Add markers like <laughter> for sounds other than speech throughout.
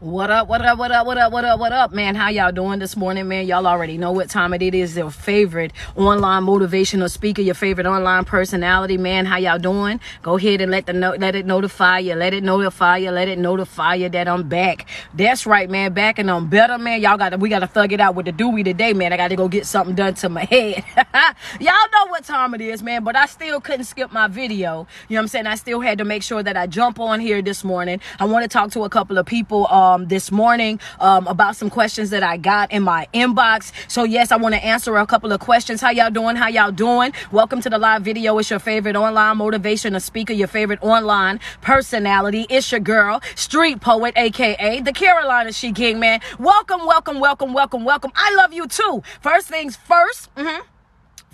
What up, what up, what up, what up, what up, what up, man? How y'all doing this morning, man? Y'all already know what time it is. Your favorite online motivational speaker, your favorite online personality, man. How y'all doing? Go ahead and let the no- let it notify you, let it notify you, let it notify you that I'm back. That's right, man. Back and I'm better, man. Y'all got to we got to thug it out with the Dewey today, man. I got to go get something done to my <laughs> head. <laughs> y'all know what time it is, man. But I still couldn't skip my video. You know what I'm saying? I still had to make sure that I jump on here this morning. I want to talk to a couple of people. Uh, um, this morning um, about some questions that I got in my inbox. So yes, I want to answer a couple of questions. How y'all doing? How y'all doing? Welcome to the live video. It's your favorite online motivational speaker, your favorite online personality. It's your girl, street poet, aka the Carolina She King, man. Welcome, welcome, welcome, welcome, welcome. I love you too. First things 1st mm-hmm.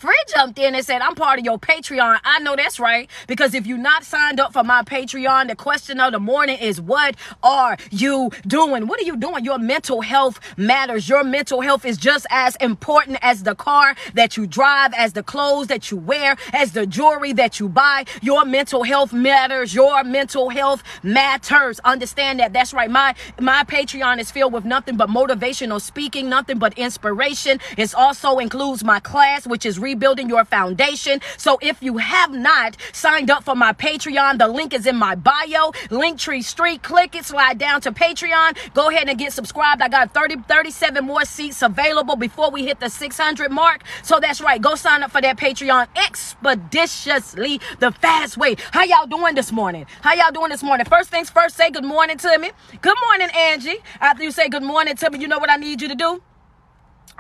Fred jumped in and said, I'm part of your Patreon. I know that's right. Because if you're not signed up for my Patreon, the question of the morning is, what are you doing? What are you doing? Your mental health matters. Your mental health is just as important as the car that you drive, as the clothes that you wear, as the jewelry that you buy. Your mental health matters. Your mental health matters. Understand that. That's right. My, my Patreon is filled with nothing but motivational speaking, nothing but inspiration. It also includes my class, which is rebuilding your foundation. So if you have not signed up for my Patreon, the link is in my bio, Linktree Street. Click it, slide down to Patreon. Go ahead and get subscribed. I got 30, 37 more seats available before we hit the 600 mark. So that's right. Go sign up for that Patreon expeditiously, the fast way. How y'all doing this morning? How y'all doing this morning? First things first, say good morning to me. Good morning, Angie. After you say good morning to me, you know what I need you to do?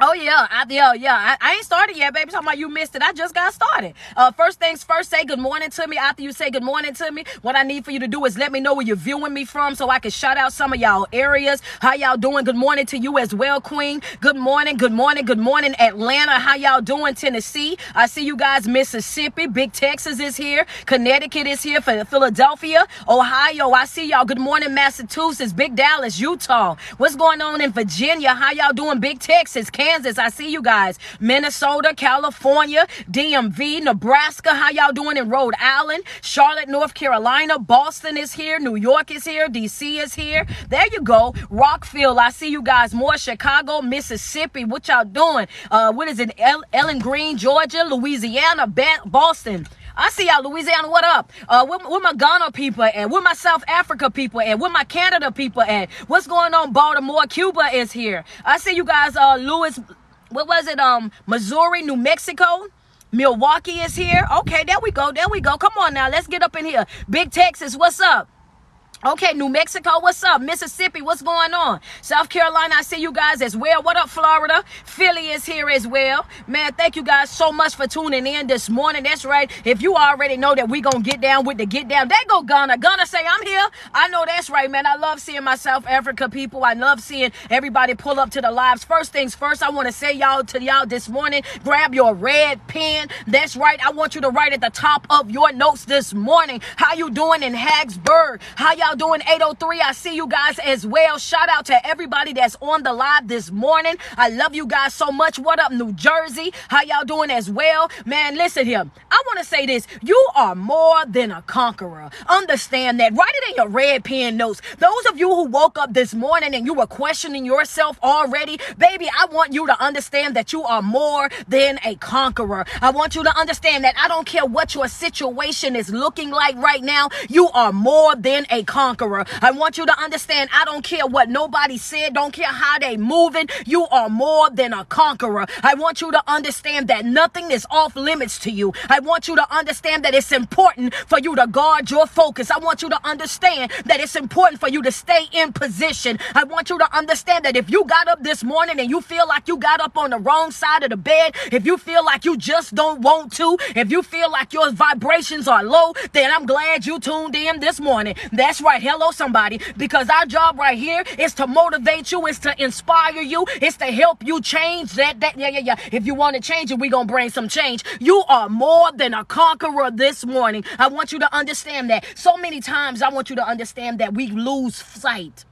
Oh yeah, I, yeah, yeah. I, I, ain't started yet, baby. Talking about you missed it. I just got started. Uh, first things first, say good morning to me. After you say good morning to me, what I need for you to do is let me know where you're viewing me from, so I can shout out some of y'all areas. How y'all doing? Good morning to you as well, Queen. Good morning, good morning, good morning, Atlanta. How y'all doing, Tennessee? I see you guys, Mississippi. Big Texas is here. Connecticut is here. Philadelphia, Ohio. I see y'all. Good morning, Massachusetts. Big Dallas, Utah. What's going on in Virginia? How y'all doing? Big Texas. Kansas. I see you guys. Minnesota, California, DMV, Nebraska. How y'all doing in Rhode Island? Charlotte, North Carolina. Boston is here. New York is here. DC is here. There you go. Rockville. I see you guys more. Chicago, Mississippi. What y'all doing? Uh, what is it? El- Ellen Green, Georgia, Louisiana, ba- Boston. I see y'all, Louisiana. What up? Uh, where, where my Ghana people and where my South Africa people and where my Canada people at? What's going on? Baltimore, Cuba is here. I see you guys. Uh, Louis, what was it? Um, Missouri, New Mexico. Milwaukee is here. Okay, there we go. There we go. Come on now. Let's get up in here. Big Texas, what's up? Okay, New Mexico, what's up? Mississippi, what's going on? South Carolina, I see you guys as well. What up, Florida? Philly is here as well. Man, thank you guys so much for tuning in this morning. That's right. If you already know that we gonna get down with the get down, they go Ghana. Ghana say, I'm here. I know that's right, man. I love seeing my South Africa people. I love seeing everybody pull up to the lives. First things first, I want to say y'all to y'all this morning, grab your red pen. That's right. I want you to write at the top of your notes this morning. How you doing in Hagsburg? How y'all y'all doing 803 i see you guys as well. Shout out to everybody that's on the live this morning. I love you guys so much. What up new jersey? How y'all doing as well? Man listen here. I want to say this. You are more than a conqueror. Understand that. Write it in your red pen notes. Those of you who woke up this morning and you were questioning yourself already baby i want you to understand that you are more than a conqueror. I want you to understand that i don't care what your situation is looking like right now you are more than a conqueror conqueror. I want you to understand, I don't care what nobody said, don't care how they moving, you are more than a conqueror. I want you to understand that nothing is off limits to you. I want you to understand that it's important for you to guard your focus. I want you to understand that it's important for you to stay in position. I want you to understand that if you got up this morning and you feel like you got up on the wrong side of the bed, if you feel like you just don't want to, if you feel like your vibrations are low, then I'm glad you tuned in this morning. That's right. Hello, somebody. Because our job right here is to motivate you, is to inspire you, is to help you change that. That yeah, yeah, yeah. If you want to change it, we gonna bring some change. You are more than a conqueror this morning. I want you to understand that. So many times, I want you to understand that we lose sight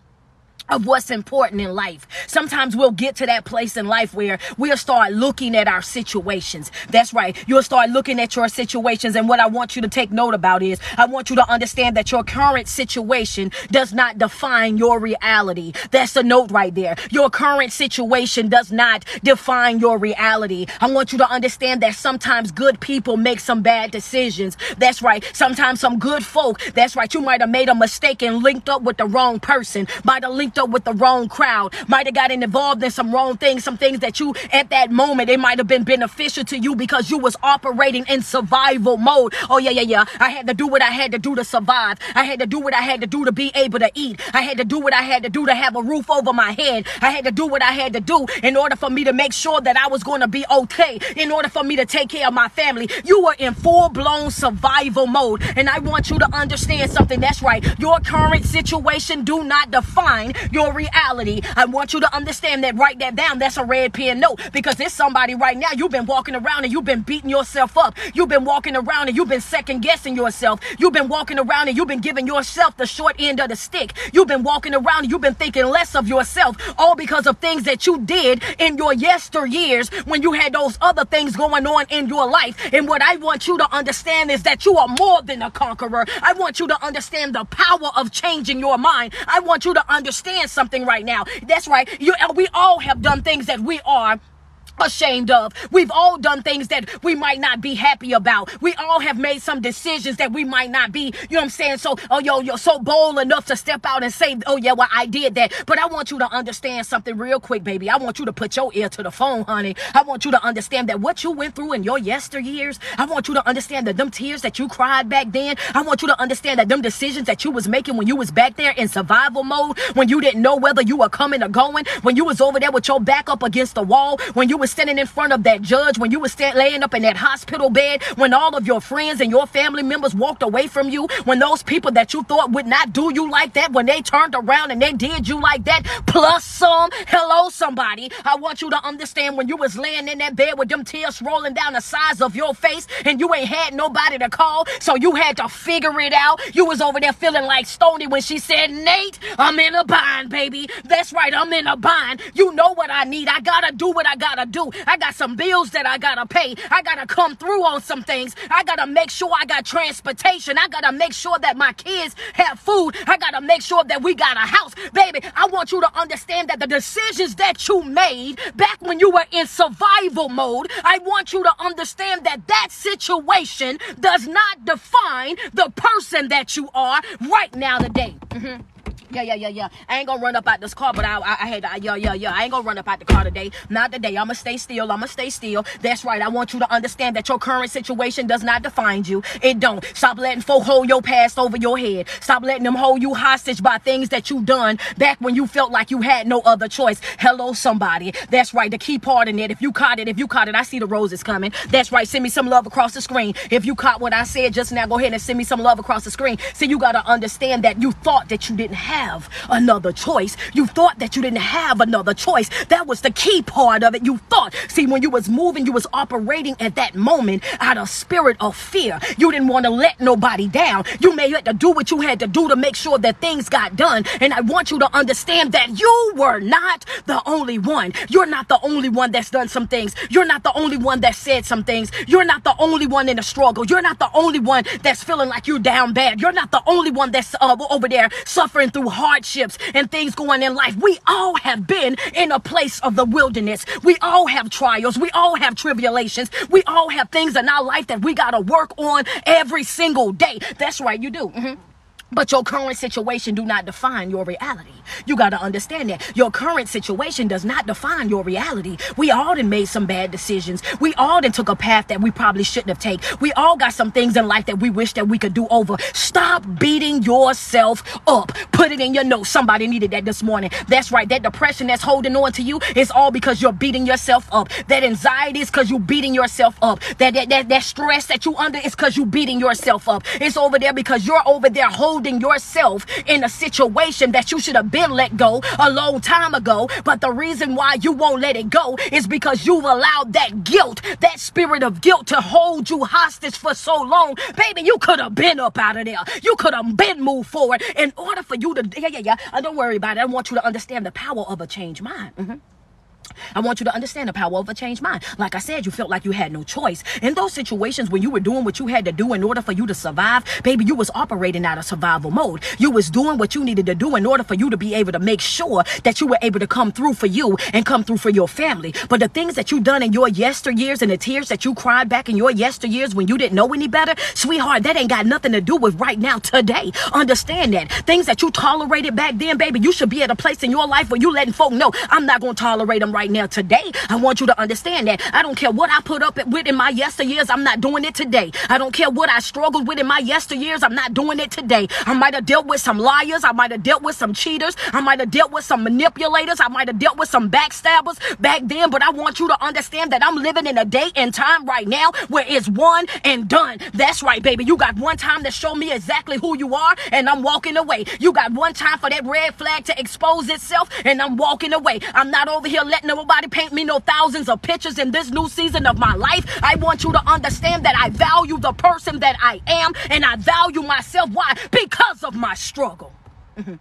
of what's important in life. Sometimes we'll get to that place in life where we'll start looking at our situations. That's right. You'll start looking at your situations. And what I want you to take note about is I want you to understand that your current situation does not define your reality. That's a note right there. Your current situation does not define your reality. I want you to understand that sometimes good people make some bad decisions. That's right. Sometimes some good folk, that's right. You might have made a mistake and linked up with the wrong person, By the have linked up with the wrong crowd, might have gotten involved in some wrong things, some things that you at that moment it might have been beneficial to you because you was operating in survival mode. Oh yeah, yeah, yeah. I had to do what I had to do to survive. I had to do what I had to do to be able to eat. I had to do what I had to do to have a roof over my head. I had to do what I had to do in order for me to make sure that I was going to be okay, in order for me to take care of my family. You were in full blown survival mode. And I want you to understand something. That's right. Your current situation do not define your reality. I want you to understand that, write that down. That's a red pen note because there's somebody right now. You've been walking around and you've been beating yourself up. You've been walking around and you've been second guessing yourself. You've been walking around and you've been giving yourself the short end of the stick. You've been walking around and you've been thinking less of yourself, all because of things that you did in your yesteryears when you had those other things going on in your life. And what I want you to understand is that you are more than a conqueror. I want you to understand the power of changing your mind. I want you to understand something right now. That's right. You, uh, we all have done things that we are ashamed of. We've all done things that we might not be happy about. We all have made some decisions that we might not be, you know what I'm saying? So, oh, yo, you're so bold enough to step out and say, oh, yeah, well, I did that. But I want you to understand something real quick, baby. I want you to put your ear to the phone, honey. I want you to understand that what you went through in your yesteryears, I want you to understand that them tears that you cried back then, I want you to understand that them decisions that you was making when you was back there in survival mode, when you didn't know whether you were coming or going, when you was over there with your back up against the wall, when you was standing in front of that judge, when you were stand, laying up in that hospital bed, when all of your friends and your family members walked away from you, when those people that you thought would not do you like that, when they turned around and they did you like that, plus some. Hello, somebody. I want you to understand when you was laying in that bed with them tears rolling down the sides of your face and you ain't had nobody to call, so you had to figure it out. You was over there feeling like Stony when she said, Nate, I'm in a bind, baby. That's right, I'm in a bind. You know what I need. I gotta do what I gotta do. I got some bills that I gotta pay. I gotta come through on some things. I gotta make sure I got transportation. I gotta make sure that my kids have food. I gotta make sure that we got a house. Baby, I want you to understand that the decisions that you made back when you were in survival mode, I want you to understand that that situation does not define the person that you are right now today. Mm-hmm. Yeah, yeah, yeah, yeah. I ain't gonna run up out this car, but I, I, I had, to, yeah, yeah, yeah. I ain't gonna run up out the car today. Not today. I'ma stay still. I'ma stay still. That's right. I want you to understand that your current situation does not define you. It don't. Stop letting folk hold your past over your head. Stop letting them hold you hostage by things that you done back when you felt like you had no other choice. Hello, somebody. That's right. The key part in it. If you caught it, if you caught it, I see the roses coming. That's right. Send me some love across the screen. If you caught what I said just now, go ahead and send me some love across the screen. See, you gotta understand that you thought that you didn't have have another choice. You thought that you didn't have another choice. That was the key part of it. You thought. See, when you was moving, you was operating at that moment out of spirit of fear. You didn't want to let nobody down. You may have to do what you had to do to make sure that things got done. And I want you to understand that you were not the only one. You're not the only one that's done some things. You're not the only one that said some things. You're not the only one in the struggle. You're not the only one that's feeling like you're down bad. You're not the only one that's uh, over there suffering through hardships and things going in life. We all have been in a place of the wilderness. We all have trials. We all have tribulations. We all have things in our life that we got to work on every single day. That's right, you do. Mm-hmm. But your current situation do not define your reality. You got to understand that. Your current situation does not define your reality. We all done made some bad decisions. We all done took a path that we probably shouldn't have taken. We all got some things in life that we wish that we could do over. Stop beating yourself up. Put it in your notes. Somebody needed that this morning. That's right. That depression that's holding on to you is all because you're beating yourself up. That anxiety is because you're beating yourself up. That, that, that, that stress that you under is because you're beating yourself up. It's over there because you're over there holding holding yourself in a situation that you should have been let go a long time ago. But the reason why you won't let it go is because you've allowed that guilt, that spirit of guilt to hold you hostage for so long. Baby, you could have been up out of there. You could have been moved forward in order for you to, yeah, yeah, yeah. Uh, don't worry about it. I want you to understand the power of a changed mind. Mm-hmm. I want you to understand the power of a changed mind. Like I said, you felt like you had no choice. In those situations when you were doing what you had to do in order for you to survive, baby, you was operating out of survival mode. You was doing what you needed to do in order for you to be able to make sure that you were able to come through for you and come through for your family. But the things that you done in your yesteryears and the tears that you cried back in your yesteryears when you didn't know any better, sweetheart, that ain't got nothing to do with right now today. Understand that. Things that you tolerated back then, baby, you should be at a place in your life where you letting folk know I'm not going to tolerate them right now today. I want you to understand that. I don't care what I put up with in my yesteryears, I'm not doing it today. I don't care what I struggled with in my yesteryears, I'm not doing it today. I might have dealt with some liars, I might have dealt with some cheaters, I might have dealt with some manipulators, I might have dealt with some backstabbers back then, but I want you to understand that I'm living in a day and time right now where it's one and done. That's right, baby. You got one time to show me exactly who you are, and I'm walking away. You got one time for that red flag to expose itself, and I'm walking away. I'm not over here letting nobody paint me no thousands of pictures in this new season of my life. I want you to understand that I value the person that I am, and I value myself. Why? Because of my struggle. Mm-hmm.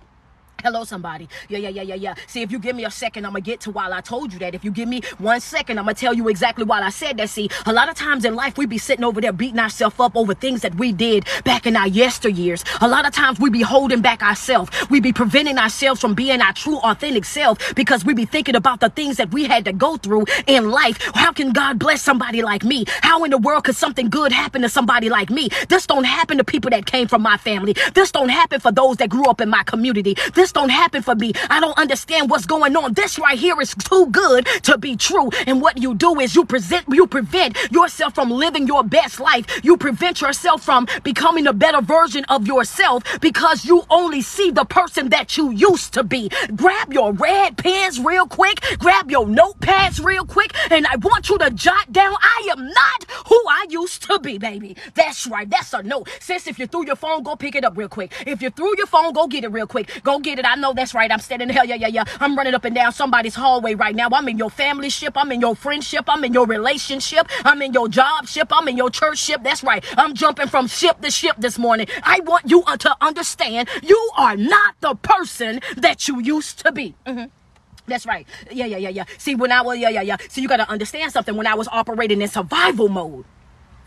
Hello, somebody. Yeah, yeah, yeah, yeah, yeah. See, if you give me a second, I'm gonna get to while I told you that. If you give me one second, I'm gonna tell you exactly why I said that. See, a lot of times in life, we be sitting over there beating ourselves up over things that we did back in our yesteryears. A lot of times we be holding back ourselves. We be preventing ourselves from being our true, authentic self because we be thinking about the things that we had to go through in life. How can God bless somebody like me? How in the world could something good happen to somebody like me? This don't happen to people that came from my family. This don't happen for those that grew up in my community. This this don't happen for me. I don't understand what's going on. This right here is too good to be true. And what you do is you present, you prevent yourself from living your best life. You prevent yourself from becoming a better version of yourself because you only see the person that you used to be. Grab your red pens real quick. Grab your notepads real quick. And I want you to jot down, I am not who I used to be, baby. That's right. That's a note. Sis, if you threw your phone, go pick it up real quick. If you threw your phone, go get it real quick. Go get it I know that's right. I'm standing hell, yeah, yeah, yeah. I'm running up and down somebody's hallway right now. I'm in your family ship. I'm in your friendship. I'm in your relationship. I'm in your job ship. I'm in your church ship. That's right. I'm jumping from ship to ship this morning. I want you to understand you are not the person that you used to be. Mm-hmm. That's right. Yeah, yeah, yeah, yeah. See, when I was, yeah, yeah, yeah. So you got to understand something. When I was operating in survival mode,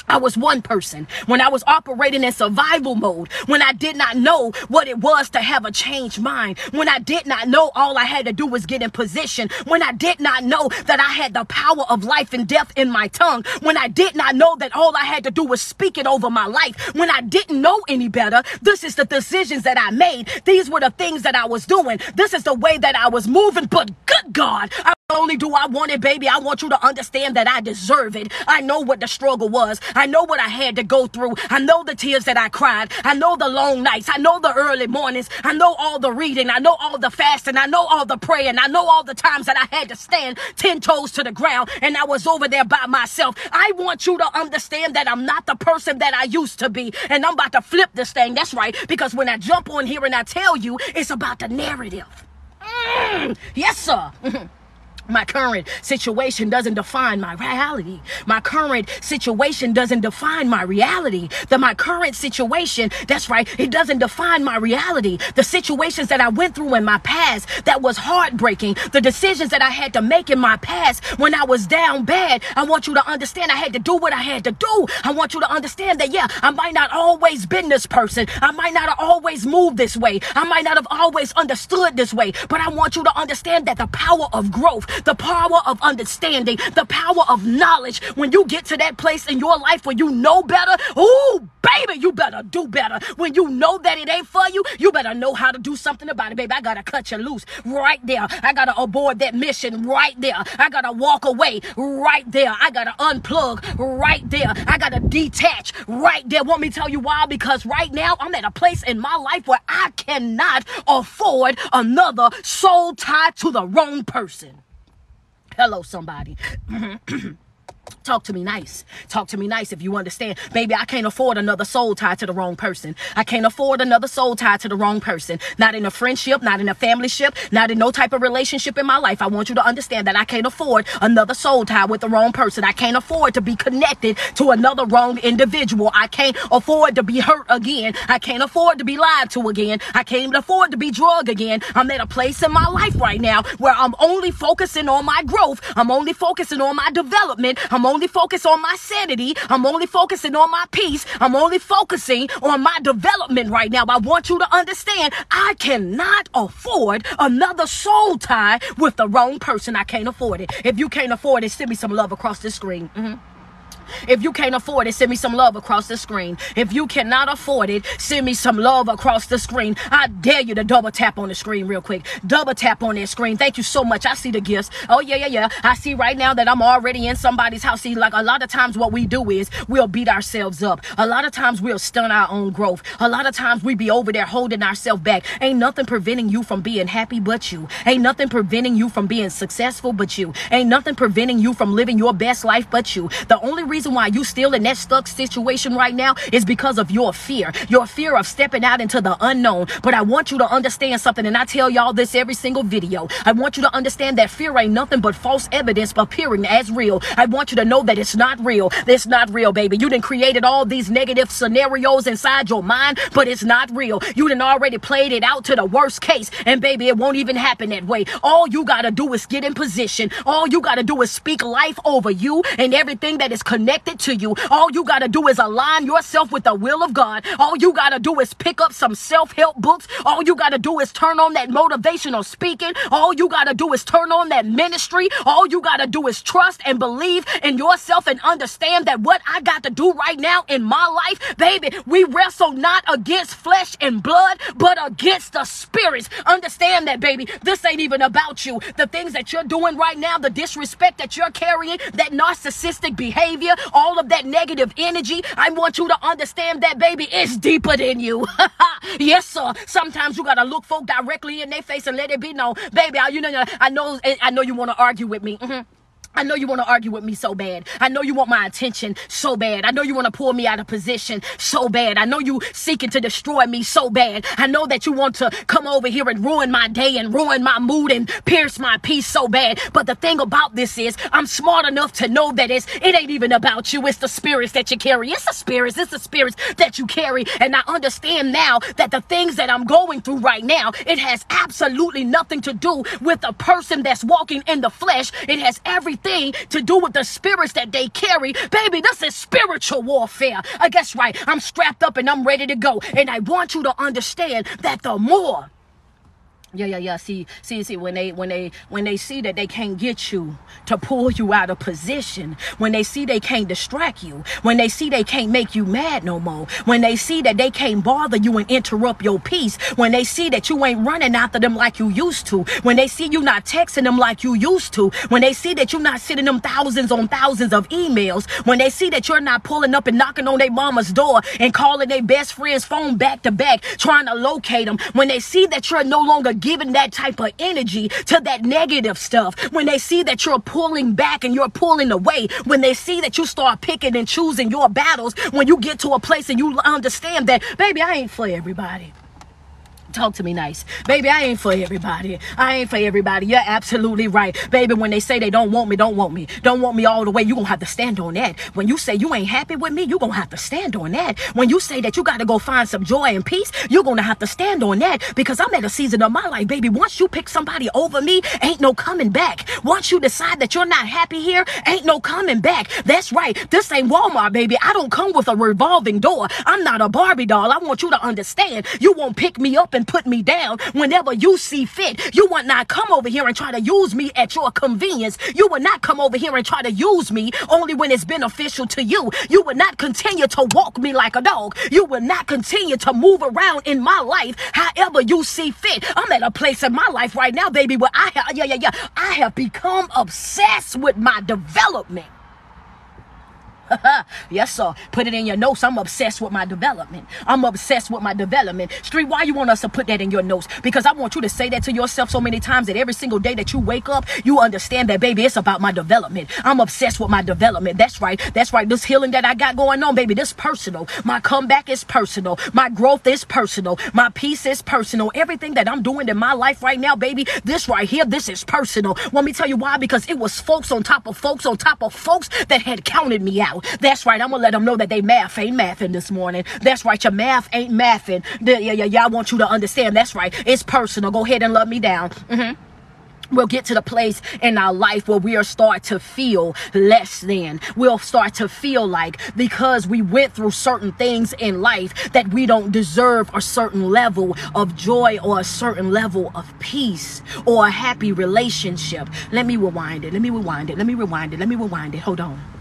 I was one person when I was operating in survival mode, when I did not know what it was to have a changed mind, when I did not know all I had to do was get in position, when I did not know that I had the power of life and death in my tongue, when I did not know that all I had to do was speak it over my life, when I didn't know any better, this is the decisions that I made. These were the things that I was doing. This is the way that I was moving, but good God, I only do I want it, baby. I want you to understand that I deserve it. I know what the struggle was. I know what I had to go through. I know the tears that I cried. I know the long nights. I know the early mornings. I know all the reading. I know all the fasting. I know all the praying. I know all the times that I had to stand 10 toes to the ground and I was over there by myself. I want you to understand that I'm not the person that I used to be. And I'm about to flip this thing. That's right. Because when I jump on here and I tell you, it's about the narrative. Mm, yes, sir. <laughs> My current situation doesn't define my reality. My current situation doesn't define my reality. That my current situation, that's right, it doesn't define my reality. The situations that I went through in my past that was heartbreaking, the decisions that I had to make in my past when I was down bad, I want you to understand I had to do what I had to do. I want you to understand that yeah, I might not always been this person. I might not have always moved this way. I might not have always understood this way, but I want you to understand that the power of growth the power of understanding, the power of knowledge. When you get to that place in your life where you know better, ooh, baby, you better do better. When you know that it ain't for you, you better know how to do something about it, baby. I gotta cut you loose right there. I gotta abort that mission right there. I gotta walk away right there. I gotta unplug right there. I gotta detach right there. Want me tell you why? Because right now I'm at a place in my life where I cannot afford another soul tied to the wrong person. Hello, somebody. <clears throat> Talk to me nice. Talk to me nice if you understand. Baby, I can't afford another soul tie to the wrong person. I can't afford another soul tie to the wrong person. Not in a friendship, not in a family ship, not in no type of relationship in my life. I want you to understand that I can't afford another soul tie with the wrong person. I can't afford to be connected to another wrong individual. I can't afford to be hurt again. I can't afford to be lied to again. I can't afford to be drugged again. I'm at a place in my life right now where I'm only focusing on my growth. I'm only focusing on my development. I'm only focused on my sanity. I'm only focusing on my peace. I'm only focusing on my development right now. I want you to understand I cannot afford another soul tie with the wrong person. I can't afford it. If you can't afford it, send me some love across the screen. Mm-hmm. If you can't afford it, send me some love across the screen. If you cannot afford it, send me some love across the screen. I dare you to double tap on the screen real quick. Double tap on that screen. Thank you so much. I see the gifts. Oh, yeah, yeah, yeah. I see right now that I'm already in somebody's house. See, like a lot of times what we do is we'll beat ourselves up. A lot of times we'll stun our own growth. A lot of times we be over there holding ourselves back. Ain't nothing preventing you from being happy but you. Ain't nothing preventing you from being successful but you. Ain't nothing preventing you from living your best life but you. The only reason why you still in that stuck situation right now is because of your fear. Your fear of stepping out into the unknown. But I want you to understand something, and I tell y'all this every single video. I want you to understand that fear ain't nothing but false evidence appearing as real. I want you to know that it's not real. It's not real, baby. You done created all these negative scenarios inside your mind, but it's not real. You done already played it out to the worst case, and baby, it won't even happen that way. All you gotta do is get in position. All you gotta do is speak life over you and everything that is connected to you. All you got to do is align yourself with the will of God. All you got to do is pick up some self help books. All you got to do is turn on that motivational speaking. All you got to do is turn on that ministry. All you got to do is trust and believe in yourself and understand that what I got to do right now in my life, baby, we wrestle not against flesh and blood, but against the spirits. Understand that, baby. This ain't even about you. The things that you're doing right now, the disrespect that you're carrying, that narcissistic behavior, all of that negative energy. I want you to understand that, baby, it's deeper than you. <laughs> yes, sir. Sometimes you gotta look folk directly in their face and let it be known, baby. I, you know, I know, I know you want to argue with me. Mm-hmm. I know you want to argue with me so bad. I know you want my attention so bad. I know you want to pull me out of position so bad. I know you seeking to destroy me so bad. I know that you want to come over here and ruin my day and ruin my mood and pierce my peace so bad. But the thing about this is I'm smart enough to know that it's it ain't even about you. It's the spirits that you carry. It's the spirits. It's the spirits that you carry. And I understand now that the things that I'm going through right now, it has absolutely nothing to do with the person that's walking in the flesh. It has everything thing to do with the spirits that they carry. Baby, this is spiritual warfare. I guess right. I'm strapped up and I'm ready to go. And I want you to understand that the more yeah, yeah, yeah. See, see, see. When they, when they, when they see that they can't get you to pull you out of position, when they see they can't distract you, when they see they can't make you mad no more, when they see that they can't bother you and interrupt your peace, when they see that you ain't running after them like you used to, when they see you not texting them like you used to, when they see that you're not sending them thousands on thousands of emails, when they see that you're not pulling up and knocking on their mama's door and calling their best friend's phone back to back, trying to locate them, when they see that you're no longer giving that type of energy to that negative stuff, when they see that you're pulling back and you're pulling away, when they see that you start picking and choosing your battles, when you get to a place and you understand that, baby, I ain't for everybody talk to me nice. Baby, I ain't for everybody. I ain't for everybody. You're absolutely right. Baby, when they say they don't want me, don't want me. Don't want me all the way, you gonna have to stand on that. When you say you ain't happy with me, you gonna have to stand on that. When you say that you gotta go find some joy and peace, you're gonna have to stand on that because I'm at a season of my life, baby. Once you pick somebody over me, ain't no coming back. Once you decide that you're not happy here, ain't no coming back. That's right. This ain't Walmart, baby. I don't come with a revolving door. I'm not a Barbie doll. I want you to understand. You won't pick me up and and put me down whenever you see fit. You will not come over here and try to use me at your convenience. You will not come over here and try to use me only when it's beneficial to you. You will not continue to walk me like a dog. You will not continue to move around in my life however you see fit. I'm at a place in my life right now, baby, where I have, yeah, yeah, yeah, I have become obsessed with my development. <laughs> yes, sir. Put it in your notes. I'm obsessed with my development. I'm obsessed with my development. Street, why you want us to put that in your notes? Because I want you to say that to yourself so many times that every single day that you wake up, you understand that, baby, it's about my development. I'm obsessed with my development. That's right. That's right. This healing that I got going on, baby, this personal. My comeback is personal. My growth is personal. My peace is personal. Everything that I'm doing in my life right now, baby, this right here, this is personal. Let me tell you why? Because it was folks on top of folks on top of folks that had counted me out. That's right. I'm gonna let them know that they math ain't mathing this morning. That's right. Your math ain't mathing. The, yeah, yeah, yeah. I want you to understand. That's right. It's personal. Go ahead and love me down. Mm-hmm we'll get to the place in our life where we'll start to feel less than. We'll start to feel like because we went through certain things in life that we don't deserve a certain level of joy or a certain level of peace or a happy relationship. Let me rewind it. Let me rewind it. Let me rewind it. Let me rewind it. Hold on.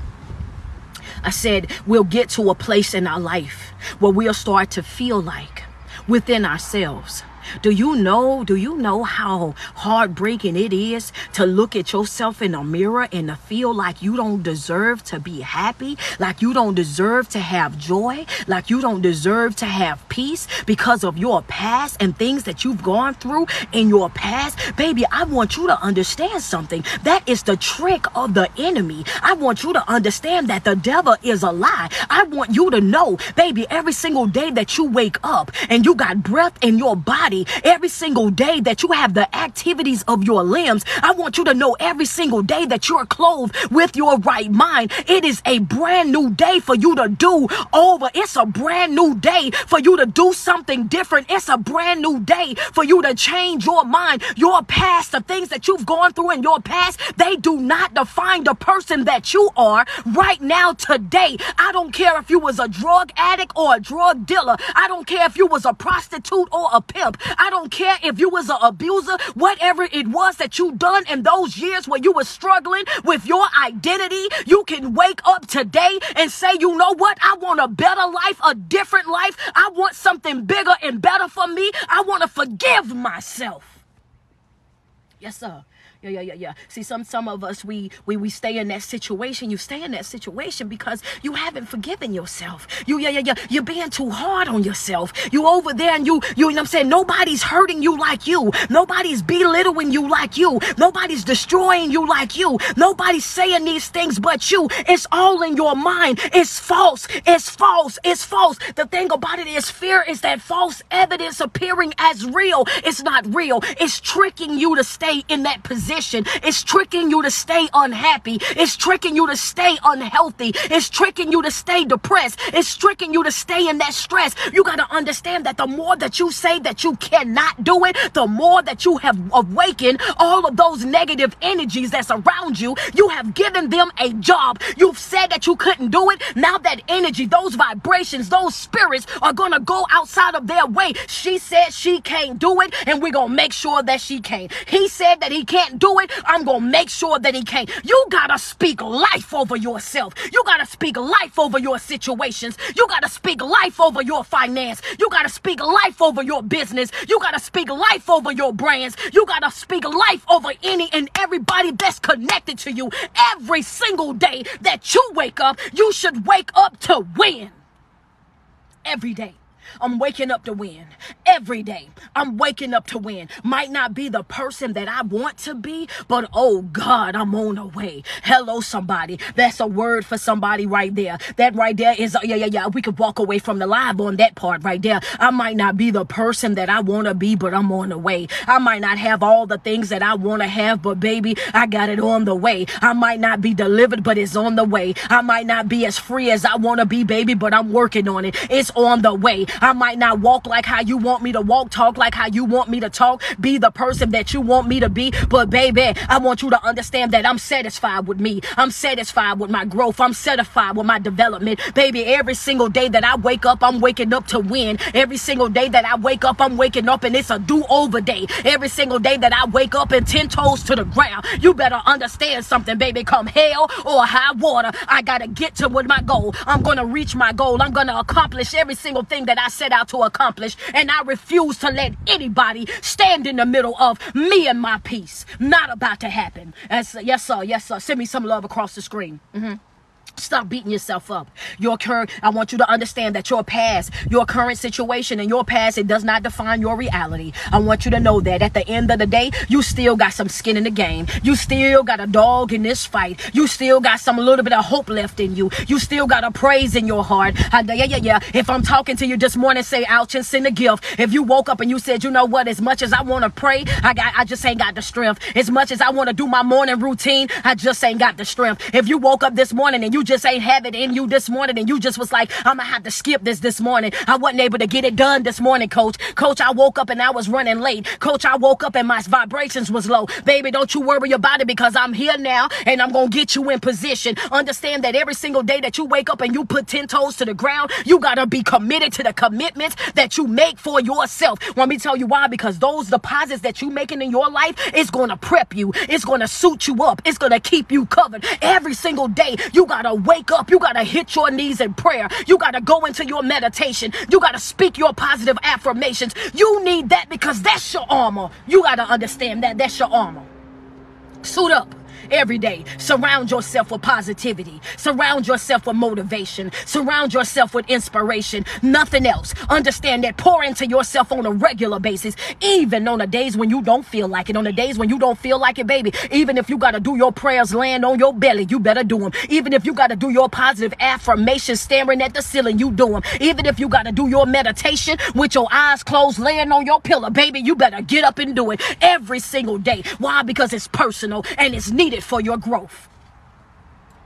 I said, we'll get to a place in our life where we'll start to feel like within ourselves do you know, do you know how heartbreaking it is to look at yourself in a mirror and to feel like you don't deserve to be happy, like you don't deserve to have joy, like you don't deserve to have peace because of your past and things that you've gone through in your past? Baby, I want you to understand something. That is the trick of the enemy. I want you to understand that the devil is a lie. I want you to know, baby, every single day that you wake up and you got breath in your body body every single day that you have the activities of your limbs. I want you to know every single day that you're clothed with your right mind. It is a brand new day for you to do over. It's a brand new day for you to do something different. It's a brand new day for you to change your mind. Your past, the things that you've gone through in your past, they do not define the person that you are right now today. I don't care if you was a drug addict or a drug dealer. I don't care if you was a prostitute or a pimp. I don't care if you was an abuser, whatever it was that you done in those years where you were struggling with your identity, you can wake up today and say, you know what? I want a better life, a different life. I want something bigger and better for me. I want to forgive myself. Yes, sir. Yeah, yeah, yeah, yeah. See, some some of us we we we stay in that situation. You stay in that situation because you haven't forgiven yourself. You yeah, yeah, yeah. You're being too hard on yourself. You over there and you you, you know I'm saying? Nobody's hurting you like you. Nobody's belittling you like you. Nobody's destroying you like you. Nobody's saying these things but you. It's all in your mind. It's false. It's false. It's false. The thing about it is fear is that false evidence appearing as real. It's not real. It's tricking you to stay in that position position. It's tricking you to stay unhappy. It's tricking you to stay unhealthy. It's tricking you to stay depressed. It's tricking you to stay in that stress. You got to understand that the more that you say that you cannot do it, the more that you have awakened all of those negative energies that's around you. You have given them a job. You've said that you couldn't do it. Now that energy, those vibrations, those spirits are going to go outside of their way. She said she can't do it, and we're going to make sure that she can't. He said that he can't do it, I'm going to make sure that he can't. You got to speak life over yourself. You got to speak life over your situations. You got to speak life over your finance. You got to speak life over your business. You got to speak life over your brands. You got to speak life over any and everybody that's connected to you. Every single day that you wake up, you should wake up to win. Every day. I'm waking up to win every day. I'm waking up to win. Might not be the person that I want to be, but oh God, I'm on the way. Hello, somebody. That's a word for somebody right there. That right there is, yeah, yeah, yeah. We could walk away from the live on that part right there. I might not be the person that I want to be, but I'm on the way. I might not have all the things that I want to have, but baby, I got it on the way. I might not be delivered, but it's on the way. I might not be as free as I want to be, baby, but I'm working on it. It's on the way. I might not walk like how you want me to walk, talk like how you want me to talk, be the person that you want me to be. But baby, I want you to understand that I'm satisfied with me. I'm satisfied with my growth. I'm satisfied with my development. Baby, every single day that I wake up, I'm waking up to win. Every single day that I wake up, I'm waking up and it's a do-over day. Every single day that I wake up and 10 toes to the ground. You better understand something, baby. Come hell or high water, I gotta get to what my goal. I'm gonna reach my goal. I'm gonna accomplish every single thing that I set out to accomplish. And I refuse to let anybody stand in the middle of me and my peace. Not about to happen. Yes, sir. Yes, sir. Send me some love across the screen. Mm-hmm. Stop beating yourself up. Your current, I want you to understand that your past, your current situation and your past, it does not define your reality. I want you to know that at the end of the day, you still got some skin in the game. You still got a dog in this fight. You still got some little bit of hope left in you. You still got a praise in your heart. I, yeah, yeah, yeah. If I'm talking to you this morning, say ouch and send a gift. If you woke up and you said, you know what, as much as I want to pray, I got, I just ain't got the strength. As much as I want to do my morning routine, I just ain't got the strength. If you woke up this morning and you just ain't have it in you this morning and you just was like, I'm gonna have to skip this this morning. I wasn't able to get it done this morning, coach. Coach, I woke up and I was running late. Coach, I woke up and my vibrations was low. Baby, don't you worry about it because I'm here now and I'm gonna get you in position. Understand that every single day that you wake up and you put 10 toes to the ground, you gotta be committed to the commitments that you make for yourself. Let me tell you why, because those deposits that you making in your life is gonna prep you. It's gonna suit you up. It's gonna keep you covered. Every single day, you gotta wake up. You got to hit your knees in prayer. You got to go into your meditation. You got to speak your positive affirmations. You need that because that's your armor. You got to understand that that's your armor. Suit up every day. Surround yourself with positivity. Surround yourself with motivation. Surround yourself with inspiration. Nothing else. Understand that pour into yourself on a regular basis, even on the days when you don't feel like it, on the days when you don't feel like it, baby. Even if you got to do your prayers land on your belly, you better do them. Even if you got to do your positive affirmations staring at the ceiling, you do them. Even if you got to do your meditation with your eyes closed laying on your pillow, baby, you better get up and do it every single day. Why? Because it's personal and it's needed needed for your growth.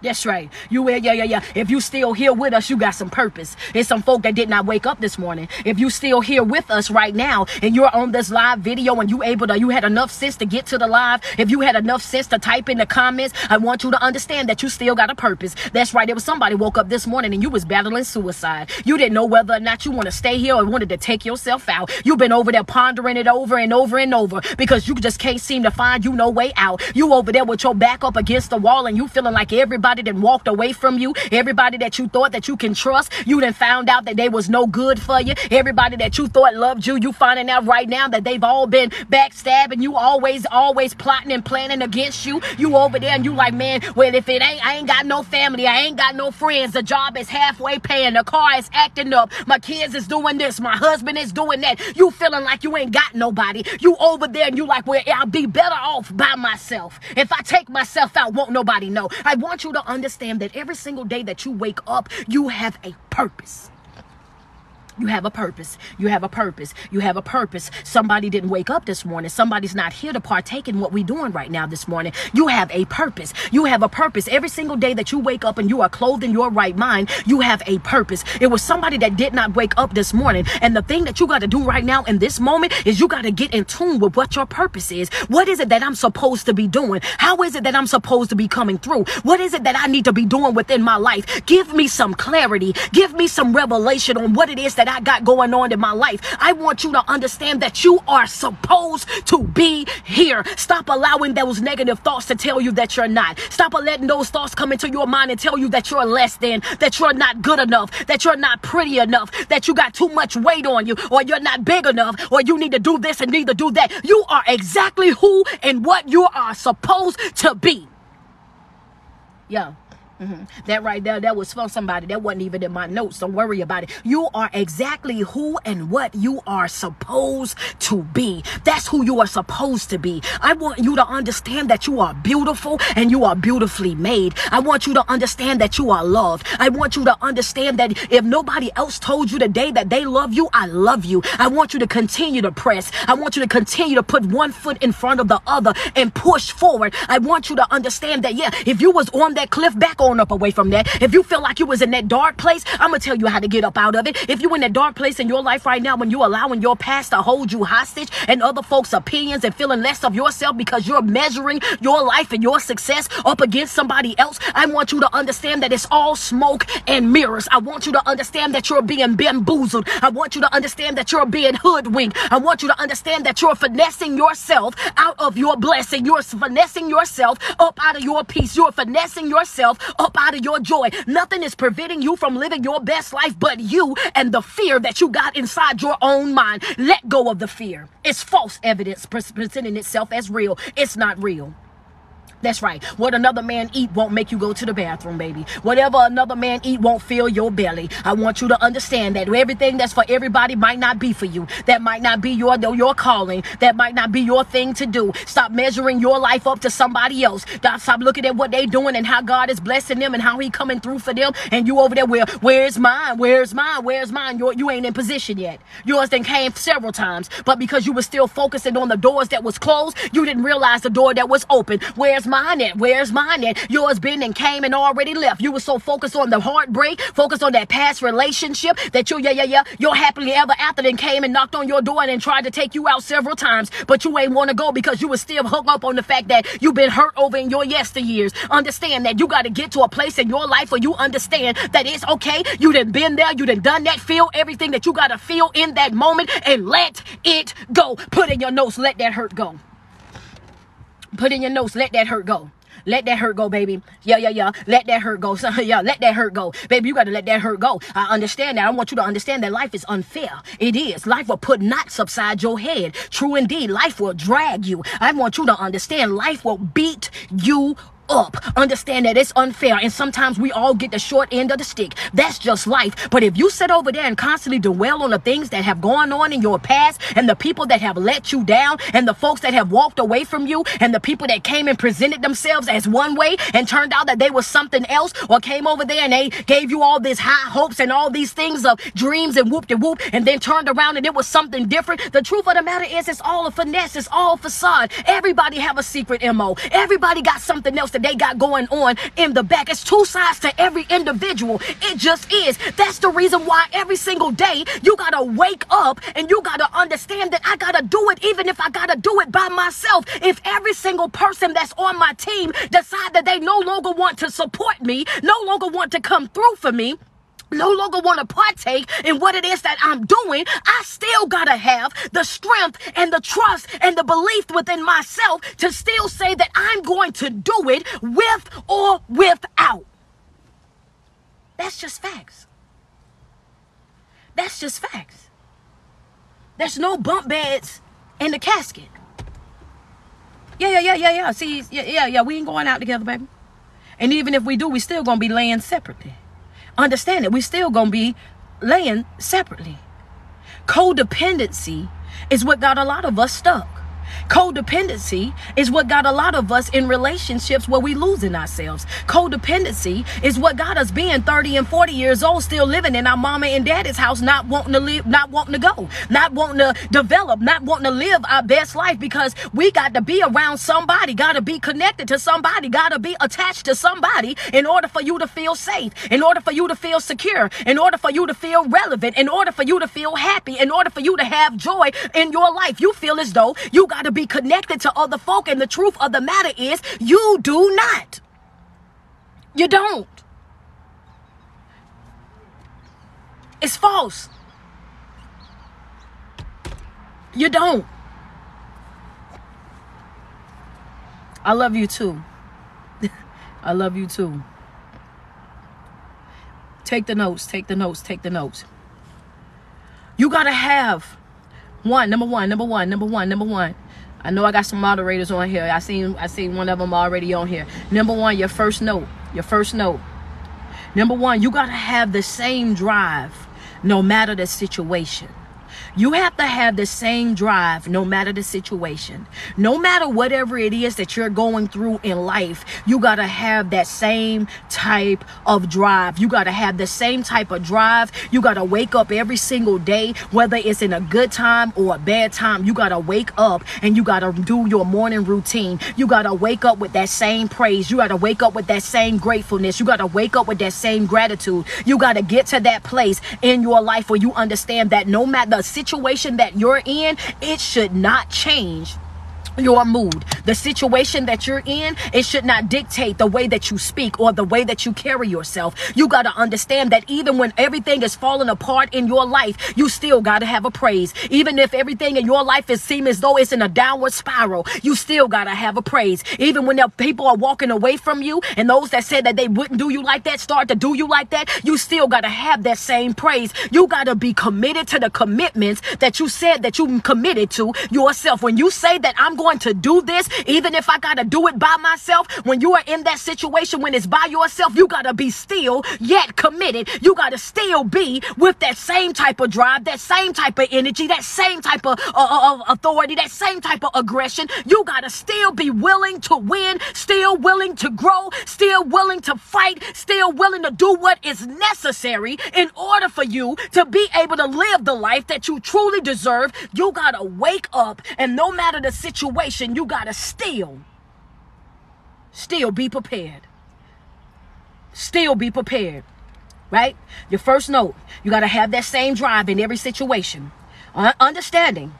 That's right. You yeah, yeah, yeah. If you still here with us, you got some purpose. There's some folk that did not wake up this morning. If you still here with us right now and you're on this live video and you able to, you had enough sense to get to the live, if you had enough sense to type in the comments, I want you to understand that you still got a purpose. That's right. There was somebody woke up this morning and you was battling suicide. You didn't know whether or not you want to stay here or wanted to take yourself out. You've been over there pondering it over and over and over because you just can't seem to find you no way out. You over there with your back up against the wall and you feeling like everybody everybody that walked away from you, everybody that you thought that you can trust, you then found out that they was no good for you. Everybody that you thought loved you, you finding out right now that they've all been backstabbing you, always, always plotting and planning against you. You over there and you like, man, well, if it ain't, I ain't got no family, I ain't got no friends. The job is halfway paying, the car is acting up, my kids is doing this, my husband is doing that. You feeling like you ain't got nobody. You over there and you like, well, I'll be better off by myself. If I take myself out, won't nobody know. I want you to to understand that every single day that you wake up, you have a purpose. You have a purpose. You have a purpose. You have a purpose. Somebody didn't wake up this morning. Somebody's not here to partake in what we're doing right now this morning. You have a purpose. You have a purpose. Every single day that you wake up and you are clothed in your right mind, you have a purpose. It was somebody that did not wake up this morning. And the thing that you got to do right now in this moment is you got to get in tune with what your purpose is. What is it that I'm supposed to be doing? How is it that I'm supposed to be coming through? What is it that I need to be doing within my life? Give me some clarity. Give me some revelation on what it is that that I got going on in my life. I want you to understand that you are supposed to be here. Stop allowing those negative thoughts to tell you that you're not. Stop letting those thoughts come into your mind and tell you that you're less than, that you're not good enough, that you're not pretty enough, that you got too much weight on you, or you're not big enough, or you need to do this and need to do that. You are exactly who and what you are supposed to be. Yeah. Mm-hmm. That right there, that was for somebody. That wasn't even in my notes. Don't worry about it. You are exactly who and what you are supposed to be. That's who you are supposed to be. I want you to understand that you are beautiful and you are beautifully made. I want you to understand that you are loved. I want you to understand that if nobody else told you today that they love you, I love you. I want you to continue to press. I want you to continue to put one foot in front of the other and push forward. I want you to understand that, yeah, if you was on that cliff back up away from that. If you feel like you was in that dark place, I'm gonna tell you how to get up out of it. If you in that dark place in your life right now, when you allowing your past to hold you hostage and other folks' opinions and feeling less of yourself because you're measuring your life and your success up against somebody else, I want you to understand that it's all smoke and mirrors. I want you to understand that you're being bamboozled. I want you to understand that you're being hoodwinked. I want you to understand that you're finessing yourself out of your blessing. You're finessing yourself up out of your peace. You're finessing yourself up out of your joy. Nothing is preventing you from living your best life but you and the fear that you got inside your own mind. Let go of the fear. It's false evidence presenting itself as real. It's not real. That's right. What another man eat won't make you go to the bathroom, baby. Whatever another man eat won't fill your belly. I want you to understand that everything that's for everybody might not be for you. That might not be your your calling. That might not be your thing to do. Stop measuring your life up to somebody else. Stop looking at what they doing and how God is blessing them and how He coming through for them. And you over there, where where's mine? Where's mine? Where's mine? You're, you ain't in position yet. Yours then came several times, but because you were still focusing on the doors that was closed, you didn't realize the door that was open. Where's mine at? Where's mine at? Yours been and came and already left. You were so focused on the heartbreak, focused on that past relationship that you, yeah, yeah, yeah, your happily ever after then came and knocked on your door and then tried to take you out several times, but you ain't want to go because you were still hung up on the fact that you've been hurt over in your yesteryears. Understand that you got to get to a place in your life where you understand that it's okay. You done been there. You done done that. Feel everything that you got to feel in that moment and let it go. Put in your notes, let that hurt go. Put in your notes, let that hurt go. Let that hurt go, baby. Yeah, yeah, yeah. Let that hurt go. So, <laughs> yeah, let that hurt go. Baby, you got to let that hurt go. I understand that. I want you to understand that life is unfair. It is. Life will put knots upside your head. True indeed. Life will drag you. I want you to understand life will beat you up. Understand that it's unfair, and sometimes we all get the short end of the stick. That's just life. But if you sit over there and constantly dwell on the things that have gone on in your past, and the people that have let you down, and the folks that have walked away from you, and the people that came and presented themselves as one way and turned out that they were something else, or came over there and they gave you all these high hopes and all these things of dreams and whoop de whoop, and then turned around and it was something different. The truth of the matter is, it's all a finesse. It's all facade. Everybody have a secret mo. Everybody got something else that they got going on in the back. It's two sides to every individual. It just is. That's the reason why every single day you gotta wake up and you gotta understand that I gotta do it even if I gotta do it by myself. If every single person that's on my team decide that they no longer want to support me, no longer want to come through for me, no longer want to partake in what it is that I'm doing, I still got to have the strength and the trust and the belief within myself to still say that I'm going to do it with or without. That's just facts. That's just facts. There's no bump beds in the casket. Yeah, yeah, yeah, yeah, yeah. See, yeah, yeah, yeah. We ain't going out together, baby. And even if we do, we still gonna be laying separately understand it. We still gonna be laying separately. Codependency is what got a lot of us stuck. Codependency is what got a lot of us in relationships where we losing ourselves. Codependency is what got us being 30 and 40 years old, still living in our mama and daddy's house, not wanting to live, not wanting to go, not wanting to develop, not wanting to live our best life because we got to be around somebody, got to be connected to somebody, got to be attached to somebody in order for you to feel safe, in order for you to feel secure, in order for you to feel relevant, in order for you to feel happy, in order for you to have joy in your life. You feel as though you got to be connected to other folk. And the truth of the matter is, you do not. You don't. It's false. You don't. I love you too. <laughs> I love you too. Take the notes, take the notes, take the notes. You got to have one, number one, number one, number one, number one. I know I got some moderators on here. I seen I seen one of them already on here. Number one, your first note. Your first note. Number one, you gotta have the same drive no matter the situation. You have to have the same drive no matter the situation. No matter whatever it is that you're going through in life, you got to have that same type of drive. You got to have the same type of drive. You got to wake up every single day, whether it's in a good time or a bad time. You got to wake up and you got to do your morning routine. You got to wake up with that same praise. You got to wake up with that same gratefulness. You got to wake up with that same gratitude. You got to get to that place in your life where you understand that no matter the situation, situation that you're in, it should not change your mood, the situation that you're in, it should not dictate the way that you speak or the way that you carry yourself. You got to understand that even when everything is falling apart in your life, you still got to have a praise. Even if everything in your life is seem as though it's in a downward spiral, you still got to have a praise. Even when the people are walking away from you and those that said that they wouldn't do you like that start to do you like that, you still got to have that same praise. You got to be committed to the commitments that you said that you committed to yourself. When you say that I'm going going to do this, even if I got to do it by myself. When you are in that situation, when it's by yourself, you got to be still yet committed. You got to still be with that same type of drive, that same type of energy, that same type of, uh, uh of authority, that same type of aggression. You got to still be willing to win, still willing to grow, still willing to fight, still willing to do what is necessary in order for you to be able to live the life that you truly deserve. You got to wake up and no matter the situation, you got to still, still be prepared. Still be prepared. Right? Your first note, you got to have that same drive in every situation. Uh, understanding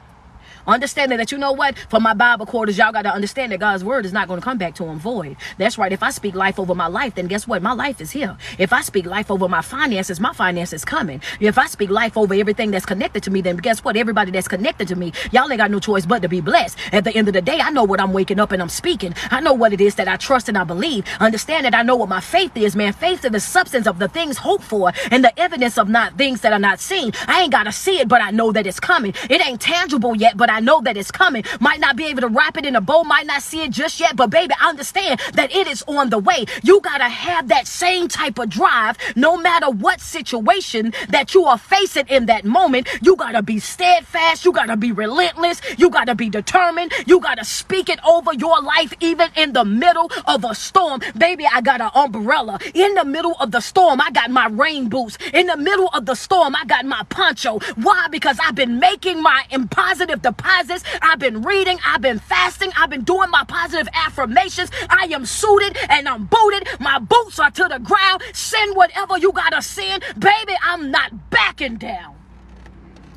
Understanding that you know what? For my Bible quarters, y'all got to understand that God's word is not going to come back to him void. That's right. If I speak life over my life, then guess what? My life is here. If I speak life over my finances, my finances coming. If I speak life over everything that's connected to me, then guess what? Everybody that's connected to me, y'all ain't got no choice but to be blessed. At the end of the day, I know what I'm waking up and I'm speaking. I know what it is that I trust and I believe. Understand that I know what my faith is, man. Faith is the substance of the things hoped for and the evidence of not things that are not seen. I ain't got to see it, but I know that it's coming. It ain't tangible yet, but I know that it's coming. Might not be able to wrap it in a bow, might not see it just yet, but baby, I understand that it is on the way. You got to have that same type of drive no matter what situation that you are facing in that moment. You got to be steadfast. You got to be relentless. You got to be determined. You got to speak it over your life, even in the middle of a storm. Baby, I got an umbrella. In the middle of the storm, I got my rain boots. In the middle of the storm, I got my poncho. Why? Because I've been making my positive I've been reading, I've been fasting, I've been doing my positive affirmations. I am suited and I'm booted. My boots are to the ground. Send whatever you gotta send. Baby, I'm not backing down.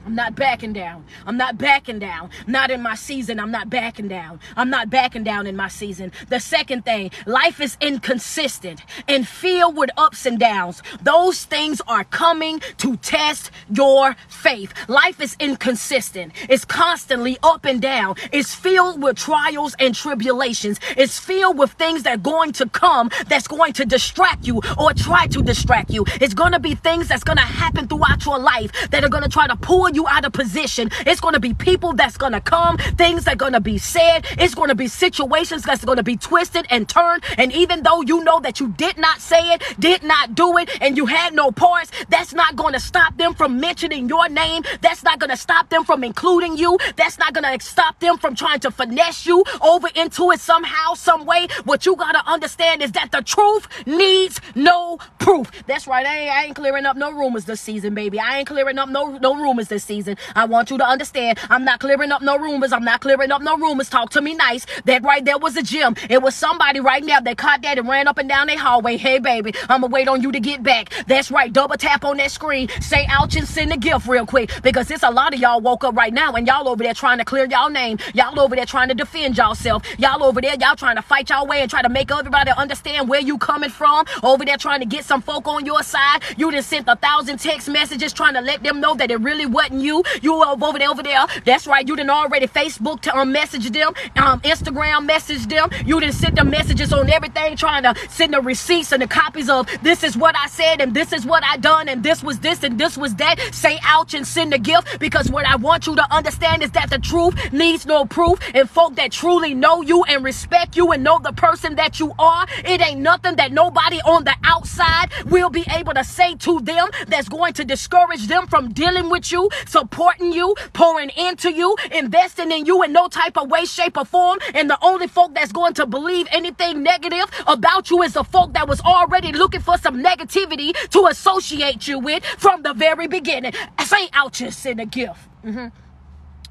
I'm not backing down. I'm not backing down. Not in my season. I'm not backing down. I'm not backing down in my season. The second thing, life is inconsistent and filled with ups and downs. Those things are coming to test your faith. Life is inconsistent. It's constantly up and down. It's filled with trials and tribulations. It's filled with things that are going to come that's going to distract you or try to distract you. It's going to be things that's going to happen throughout your life that are going to try to pull you out of position. It's going to be people that's going to come, things that are going to be said. It's going to be situations that's going to be twisted and turned. And even though you know that you did not say it, did not do it, and you had no parts, that's not going to stop them from mentioning your name. That's not going to stop them from including you. That's not going to stop them from trying to finesse you over into it somehow, some way. What you got to understand is that the truth needs no proof. That's right. I ain't, I ain't clearing up no rumors this season, baby. I ain't clearing up no, no rumors this this season. I want you to understand I'm not clearing up no rumors. I'm not clearing up no rumors. Talk to me nice. That right there was a gym. It was somebody right now that caught that and ran up and down their hallway. Hey, baby, I'm gonna wait on you to get back. That's right. Double tap on that screen. Say ouch and send a gift real quick because it's a lot of y'all woke up right now and y'all over there trying to clear y'all name. Y'all over there trying to defend y'allself. Y'all over there, y'all trying to fight y'all way and try to make everybody understand where you coming from. Over there trying to get some folk on your side. You just sent a thousand text messages trying to let them know that it really wasn't you. You over there, over there. That's right. You didn't already Facebook to um, message them, um, Instagram message them. You didn't send them messages on everything, trying to send the receipts and the copies of this is what I said and this is what I done and this was this and this was that. Say ouch and send a gift because what I want you to understand is that the truth needs no proof. And folk that truly know you and respect you and know the person that you are, it ain't nothing that nobody on the outside will be able to say to them that's going to discourage them from dealing with you, supporting you, pouring into you, investing in you in no type of way, shape, or form. And the only folk that's going to believe anything negative about you is the folk that was already looking for some negativity to associate you with from the very beginning. Say out just send a gift. Mm-hmm.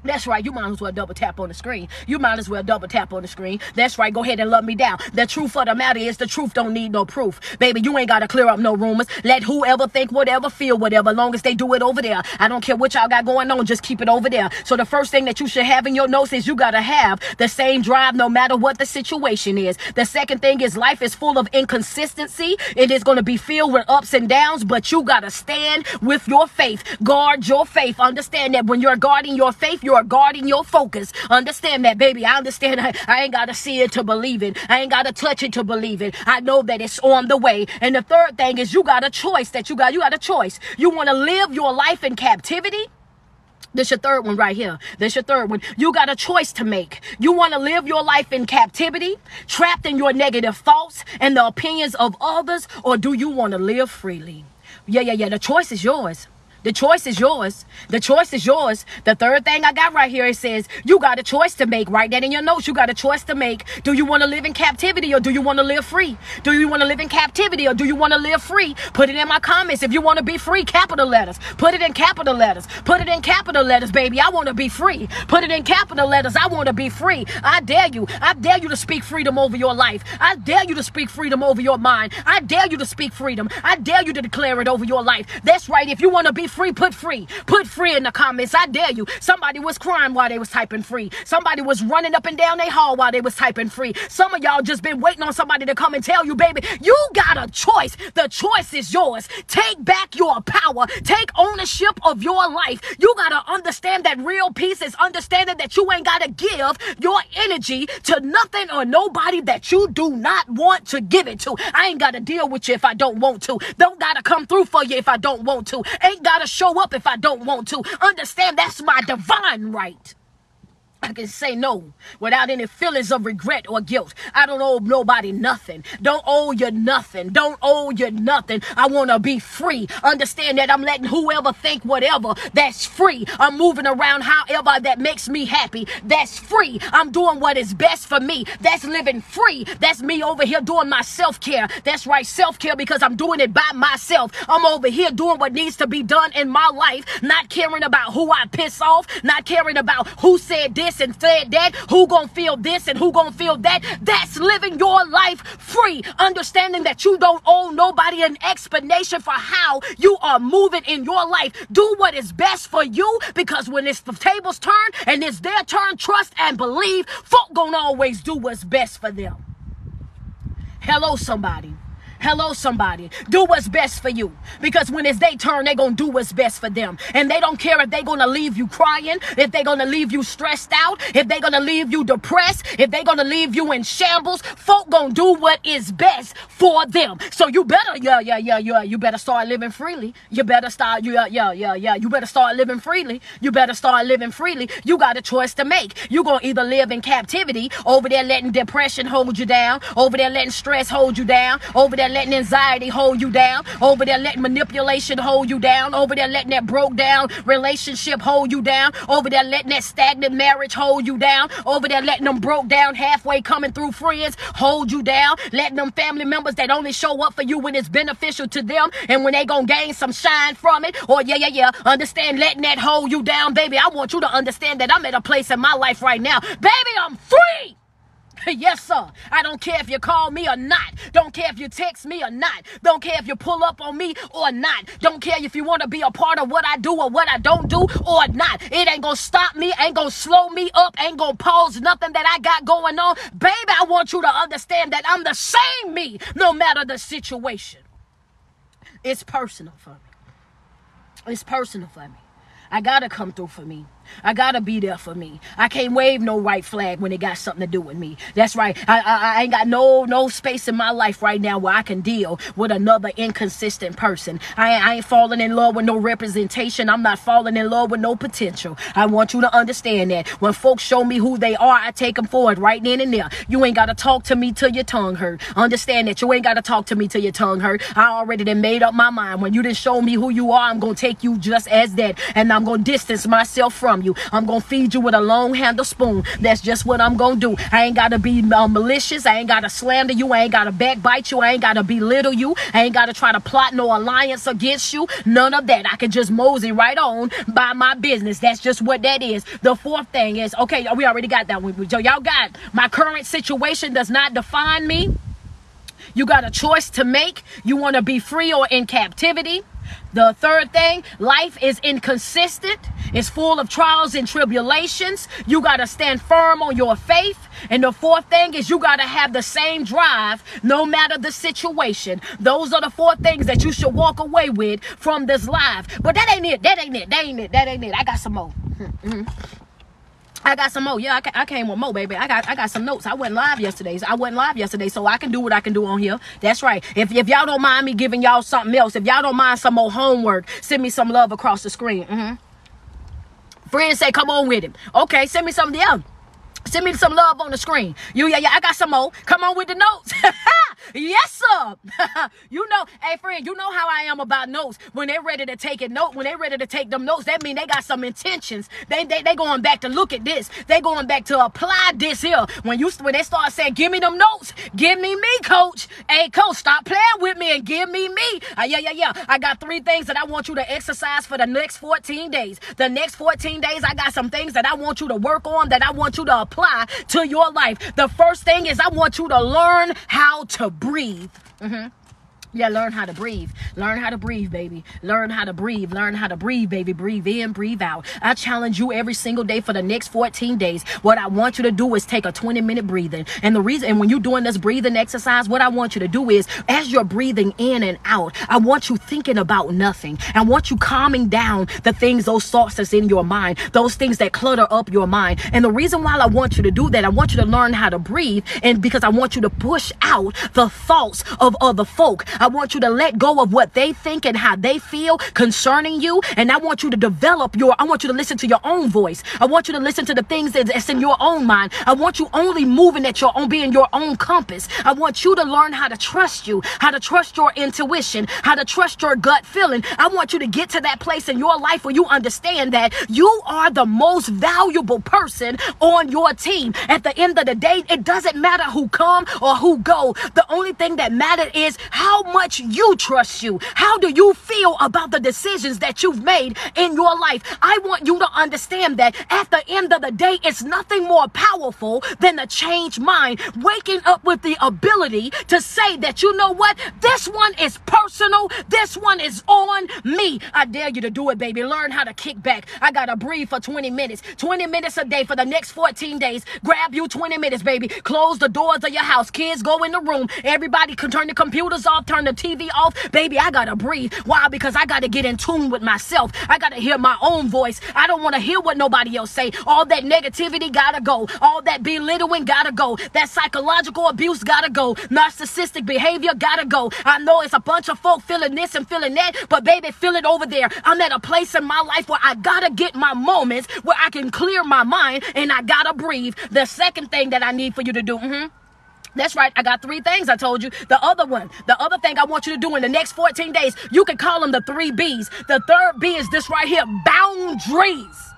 That's right. You might as well double tap on the screen. You might as well double tap on the screen. That's right. Go ahead and love me down. The truth of the matter is the truth don't need no proof. Baby, you ain't got to clear up no rumors. Let whoever think whatever, feel whatever, long as they do it over there. I don't care what y'all got going on. Just keep it over there. So the first thing that you should have in your notes is you got to have the same drive no matter what the situation is. The second thing is life is full of inconsistency. It is going to be filled with ups and downs, but you got to stand with your faith. Guard your faith. Understand that when you're guarding your faith, you are guarding your focus. Understand that, baby. I understand. I, <laughs> I ain't got to see it to believe it. I ain't got to touch it to believe it. I know that it's on the way. And the third thing is you got a choice that you got. You got a choice. You want to live your life in captivity This your third one right here. This your third one. You got a choice to make. You want to live your life in captivity, trapped in your negative thoughts and the opinions of others, or do you want to live freely? Yeah, yeah, yeah. The choice is yours. The choice is yours. The choice is yours. The third thing I got right here, it says, you got a choice to make. Write that in your notes. You got a choice to make. Do you want to live in captivity or do you want to live free? Do you want to live in captivity or do you want to live free? Put it in my comments. If you want to be free, capital letters. Put it in capital letters. Put it in capital letters, baby. I want to be free. Put it in capital letters. I want to be free. I dare you. I dare you to speak freedom over your life. I dare you to speak freedom over your mind. I dare you to speak freedom. I dare you to declare it over your life. That's right. If you want to be free, put free. Put free in the comments. I dare you. Somebody was crying while they was typing free. Somebody was running up and down their hall while they was typing free. Some of y'all just been waiting on somebody to come and tell you, baby, you got a choice. The choice is yours. Take back your power. Take ownership of your life. You got to understand that real peace is understanding that you ain't got to give your energy to nothing or nobody that you do not want to give it to. I ain't got to deal with you if I don't want to. Don't got to come through for you if I don't want to. Ain't got to show up if I don't want to. Understand that's my divine right. I can say no without any feelings of regret or guilt. I don't owe nobody nothing. Don't owe you nothing. Don't owe you nothing. I want to be free. Understand that I'm letting whoever think whatever. That's free. I'm moving around however that makes me happy. That's free. I'm doing what is best for me. That's living free. That's me over here doing my self care. That's right, self care because I'm doing it by myself. I'm over here doing what needs to be done in my life, not caring about who I piss off, not caring about who said this this and said that, who gonna feel this and who gonna feel that. That's living your life free, understanding that you don't owe nobody an explanation for how you are moving in your life. Do what is best for you because when it's the table's turn and it's their turn, trust and believe, folk gonna always do what's best for them. Hello, somebody. Hello, somebody. Do what's best for you. Because when it's their turn, they're going to do what's best for them. And they don't care if they're going to leave you crying, if they're going to leave you stressed out, if they're going to leave you depressed, if they're going to leave you in shambles. Folk going to do what is best for them. So you better, yeah, yeah, yeah, yeah. You better start living freely. You better start, yeah, yeah, yeah, yeah. You better start living freely. You better start living freely. You got a choice to make. You're going to either live in captivity, over there letting depression hold you down, over there letting stress hold you down, over there letting anxiety hold you down, over there letting manipulation hold you down, over there letting that broke down relationship hold you down, over there letting that stagnant marriage hold you down, over there letting them broke down halfway coming through friends hold you down, letting them family members that only show up for you when it's beneficial to them and when they gonna gain some shine from it. Or yeah, yeah, yeah, understand letting that hold you down, baby. I want you to understand that I'm at a place in my life right now, baby. I'm free. <laughs> yes, sir. I don't care if you call me or not. Don't care if you text me or not. Don't care if you pull up on me or not. Don't care if you want to be a part of what I do or what I don't do or not. It ain't gonna stop me, ain't gonna slow me up, ain't gonna pause nothing that I got going on. Baby, I want you to understand that I'm the same me no matter the situation. It's personal for me. It's personal for me. I gotta come through for me. I gotta be there for me. I can't wave no white flag when it got something to do with me. That's right. I, I, I ain't got no no space in my life right now where I can deal with another inconsistent person. I, I ain't falling in love with no representation. I'm not falling in love with no potential. I want you to understand that when folks show me who they are, I take them forward right then and there. You ain't gotta talk to me till your tongue hurt. Understand that you ain't gotta talk to me till your tongue hurt. I already done made up my mind. When you didn't show me who you are, I'm gonna take you just as that, and I'm gonna distance myself from you. I'm going to feed you with a long handle spoon. That's just what I'm going to do. I ain't got to be uh, malicious. I ain't got to slander you. I ain't got to backbite you. I ain't got to belittle you. I ain't got to try to plot no alliance against you. None of that. I can just mosey right on by my business. That's just what that is. The fourth thing is, okay, we already got that one. Y'all got my current situation does not define me. You got a choice to make. You want to be free or in captivity. The third thing, life is inconsistent. It's full of trials and tribulations. You got to stand firm on your faith. And the fourth thing is you got to have the same drive no matter the situation. Those are the four things that you should walk away with from this life. But that ain't it. That ain't it. That ain't it. That ain't it. I got some more. Hmm. Mm-hmm. I got some more. Yeah, I, came with more, baby. I got I got some notes. I went live yesterday. So I went live yesterday, so I can do what I can do on here. That's right. If, if y'all don't mind me giving y'all something else, if y'all don't mind some more homework, send me some love across the screen. Mm-hmm. Friends say, come on with him. Okay, send me something else. Send me some love on the screen. You, yeah, yeah, I got some more. Come on with the notes. <laughs> yes, sir. <laughs> you know, hey, friend, you know how I am about notes. When they're ready to take a note, when they're ready to take them notes, that mean they got some intentions. They, they, they going back to look at this. They going back to apply this here. When you, when they start saying, give me them notes, give me me, coach. Hey, coach, stop playing with me and give me me. Uh, yeah, yeah, yeah. I got three things that I want you to exercise for the next 14 days. The next 14 days, I got some things that I want you to work on, that I want you to apply to your life. The first thing is I want you to learn how to breathe. Mm-hmm. Yeah, learn how to breathe. Learn how to breathe, baby. Learn how to breathe. Learn how to breathe, baby. Breathe in, breathe out. I challenge you every single day for the next 14 days. What I want you to do is take a 20 minute breathing. And the reason, and when you're doing this breathing exercise, what I want you to do is as you're breathing in and out, I want you thinking about nothing. I want you calming down the things, those thoughts that's in your mind, those things that clutter up your mind. And the reason why I want you to do that, I want you to learn how to breathe. And because I want you to push out the thoughts of other folk. I want you to let go of what they think and how they feel concerning you. And I want you to develop your, I want you to listen to your own voice. I want you to listen to the things that's in your own mind. I want you only moving at your own, being your own compass. I want you to learn how to trust you, how to trust your intuition, how to trust your gut feeling. I want you to get to that place in your life where you understand that you are the most valuable person on your team. At the end of the day, it doesn't matter who come or who go. The only thing that matters is how much you trust you. How do you feel about the decisions that you've made in your life? I want you to understand that at the end of the day, it's nothing more powerful than a changed mind. Waking up with the ability to say that, you know what? This one is personal. This one is on me. I dare you to do it, baby. Learn how to kick back. I got to breathe for 20 minutes. 20 minutes a day for the next 14 days. Grab you 20 minutes, baby. Close the doors of your house. Kids go in the room. Everybody can turn the computers off, turn the TV off. Baby, I gotta breathe. Why? Because I gotta get in tune with myself. I gotta hear my own voice. I don't wanna hear what nobody else say. All that negativity gotta go. All that belittling gotta go. That psychological abuse gotta go. Narcissistic behavior gotta go. I know it's a bunch of folk feeling this and feeling that, but baby, feel it over there. I'm at a place in my life where I gotta get my moments where I can clear my mind and I gotta breathe. The second thing that I need for you to do. Mm-hmm, that's right. I got three things I told you. The other one, the other thing I want you to do in the next 14 days, you can call them the three B's. The third B is this right here boundaries.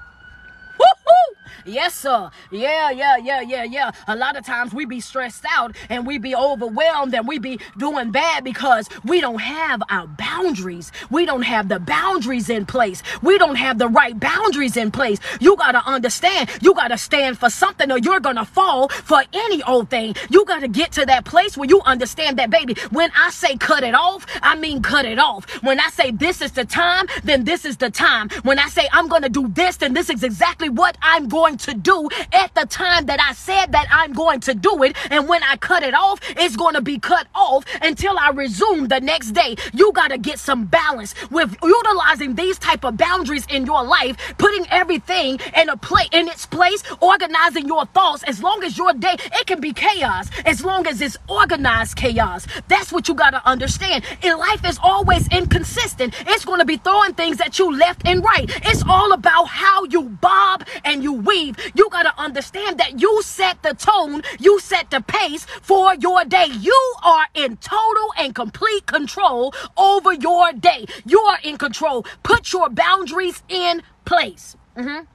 Yes, sir. Yeah, yeah, yeah, yeah, yeah. A lot of times we be stressed out and we be overwhelmed and we be doing bad because we don't have our boundaries. We don't have the boundaries in place. We don't have the right boundaries in place. You got to understand, you got to stand for something or you're going to fall for any old thing. You got to get to that place where you understand that, baby, when I say cut it off, I mean cut it off. When I say this is the time, then this is the time. When I say I'm going to do this, then this is exactly what I'm going to do at the time that I said that I'm going to do it. And when I cut it off, it's going to be cut off until I resume the next day. You got to get some balance with utilizing these type of boundaries in your life, putting everything in a play in its place, organizing your thoughts. As long as your day, it can be chaos. As long as it's organized chaos. That's what you got to understand. In life is always inconsistent. It's going to be throwing things at you left and right. It's all about how you bob and you weave you got to understand that you set the tone, you set the pace for your day. You are in total and complete control over your day. You are in control. Put your boundaries in place. Mm-hmm.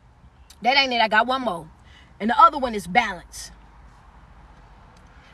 That ain't it. I got one more. And the other one is balance.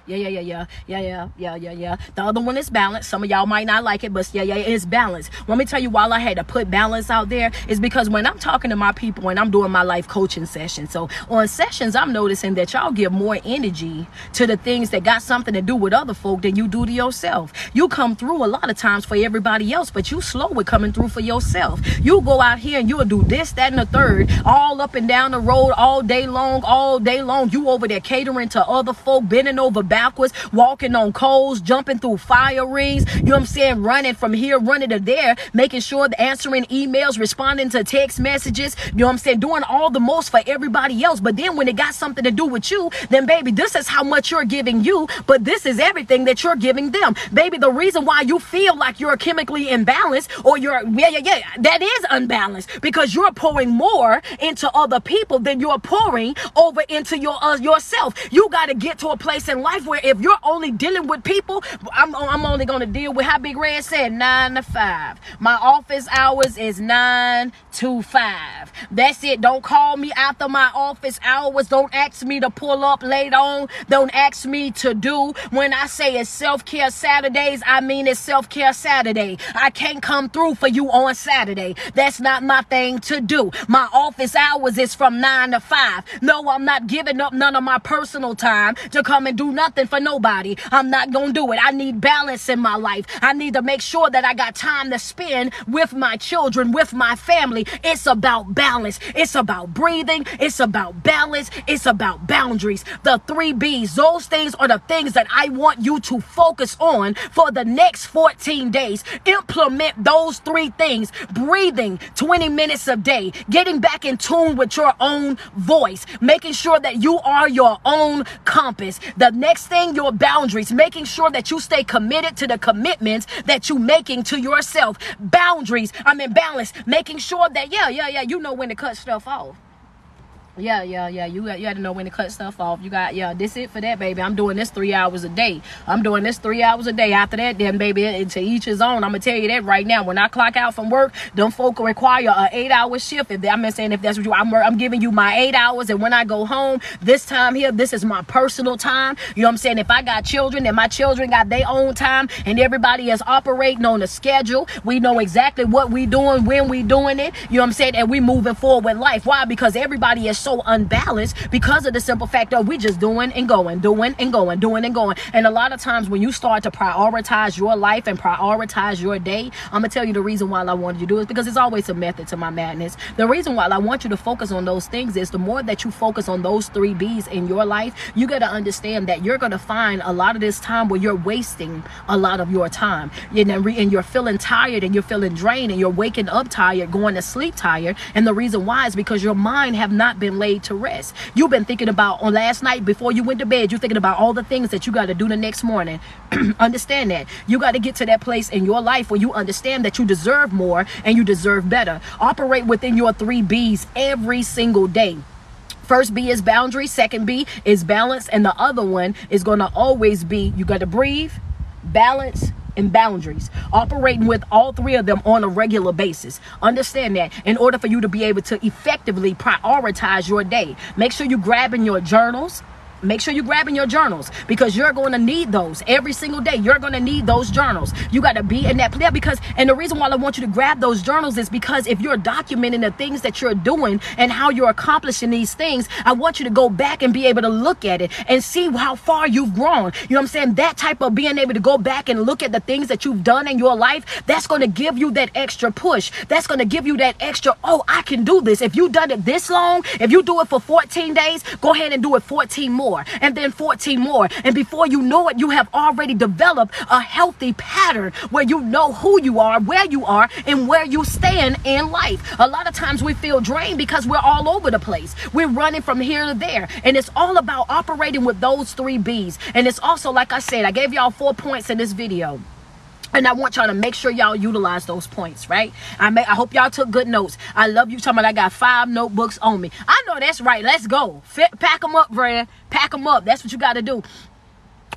Yeah, yeah, yeah, yeah, yeah, yeah, yeah, yeah, yeah. The other one is balance. Some of y'all might not like it, but yeah, yeah, it's balance. Let me tell you why I had to put balance out there is because when I'm talking to my people and I'm doing my life coaching sessions, so on sessions, I'm noticing that y'all give more energy to the things that got something to do with other folk than you do to yourself. You come through a lot of times for everybody else, but you slow with coming through for yourself. You go out here and you'll do this, that, and the third, all up and down the road all day long, all day long. You over there catering to other folk, bending over backwards, walking on coals, jumping through fire rings, you know what I'm saying, running from here, running to there, making sure the answering emails, responding to text messages, you know what I'm saying, doing all the most for everybody else. But then when it got something to do with you, then baby, this is how much you're giving you, but this is everything that you're giving them. Baby, the reason why you feel like you're chemically imbalanced or you're, yeah, yeah, yeah, that is unbalanced because you're pouring more into other people than you're pouring over into your uh, yourself. You got to get to a place in life where if you're only dealing with people, I'm, I'm only going to deal with how Big Red said, nine to five. My office hours is nine to five. That's it. Don't call me after my office hours. Don't ask me to pull up late on. Don't ask me to do. When I say it's self care Saturdays, I mean it's self care Saturday. I can't come through for you on Saturday. That's not my thing to do. My office hours is from nine to five. No, I'm not giving up none of my personal time to come and do nothing for nobody. I'm not going to do it. I need balance in my life. I need to make sure that I got time to spend with my children, with my family. It's about balance. It's about breathing. It's about balance. It's about boundaries. The three B's, those things are the things that I want you to focus on for the next 14 days. Implement those three things breathing 20 minutes a day, getting back in tune with your own voice, making sure that you are your own compass. The next thing, your boundaries, making sure that you stay committed to the commitments that you're making to yourself. Boundaries, I'm in balance, making sure that, yeah, yeah, yeah, you know when to cut stuff off. Yeah, yeah, yeah. You you got to know when to cut stuff off. You got yeah. This it for that, baby. I'm doing this three hours a day. I'm doing this three hours a day. After that, then baby, to each his own. I'm gonna tell you that right now. When I clock out from work, them folk require a eight hour shift. If they, I'm saying if that's what you, I'm I'm giving you my eight hours, and when I go home, this time here, this is my personal time. You know what I'm saying? If I got children and my children got their own time, and everybody is operating on a schedule, we know exactly what we doing when we doing it. You know what I'm saying? And we moving forward with life. Why? Because everybody is so unbalanced because of the simple fact that we just doing and going, doing and going, doing and going. And a lot of times when you start to prioritize your life and prioritize your day, I'm gonna tell you the reason why I wanted you to do it because it's always a method to my madness. The reason why I want you to focus on those things is the more that you focus on those three B's in your life, you gotta understand that you're gonna find a lot of this time where you're wasting a lot of your time. And you're feeling tired and you're feeling drained and you're waking up tired, going to sleep tired. And the reason why is because your mind have not been laid to rest. You've been thinking about on last night before you went to bed, you're thinking about all the things that you got to do the next morning. <clears throat> understand that. You got to get to that place in your life where you understand that you deserve more and you deserve better. Operate within your three B's every single day. First B is boundary, second B is balance, and the other one is going to always be you got to breathe, balance, and boundaries, operating with all three of them on a regular basis. Understand that in order for you to be able to effectively prioritize your day, make sure you're grabbing your journals, Make sure you're grabbing your journals because you're going to need those every single day. You're going to need those journals. You got to be in that place because, and the reason why I want you to grab those journals is because if you're documenting the things that you're doing and how you're accomplishing these things, I want you to go back and be able to look at it and see how far you've grown. You know what I'm saying? That type of being able to go back and look at the things that you've done in your life, that's going to give you that extra push. That's going to give you that extra, oh, I can do this. If you've done it this long, if you do it for 14 days, go ahead and do it 14 more more, and then 14 more. And before you know it, you have already developed a healthy pattern where you know who you are, where you are, and where you stand in life. A lot of times we feel drained because we're all over the place. We're running from here to there. And it's all about operating with those three B's. And it's also, like I said, I gave y'all four points in this video. And I want y'all to make sure y'all utilize those points, right? I may, I hope y'all took good notes. I love you talking about I got five notebooks on me. I know that's right. Let's go. Fit, pack them up, Brad. Pack them up. That's what you got to do.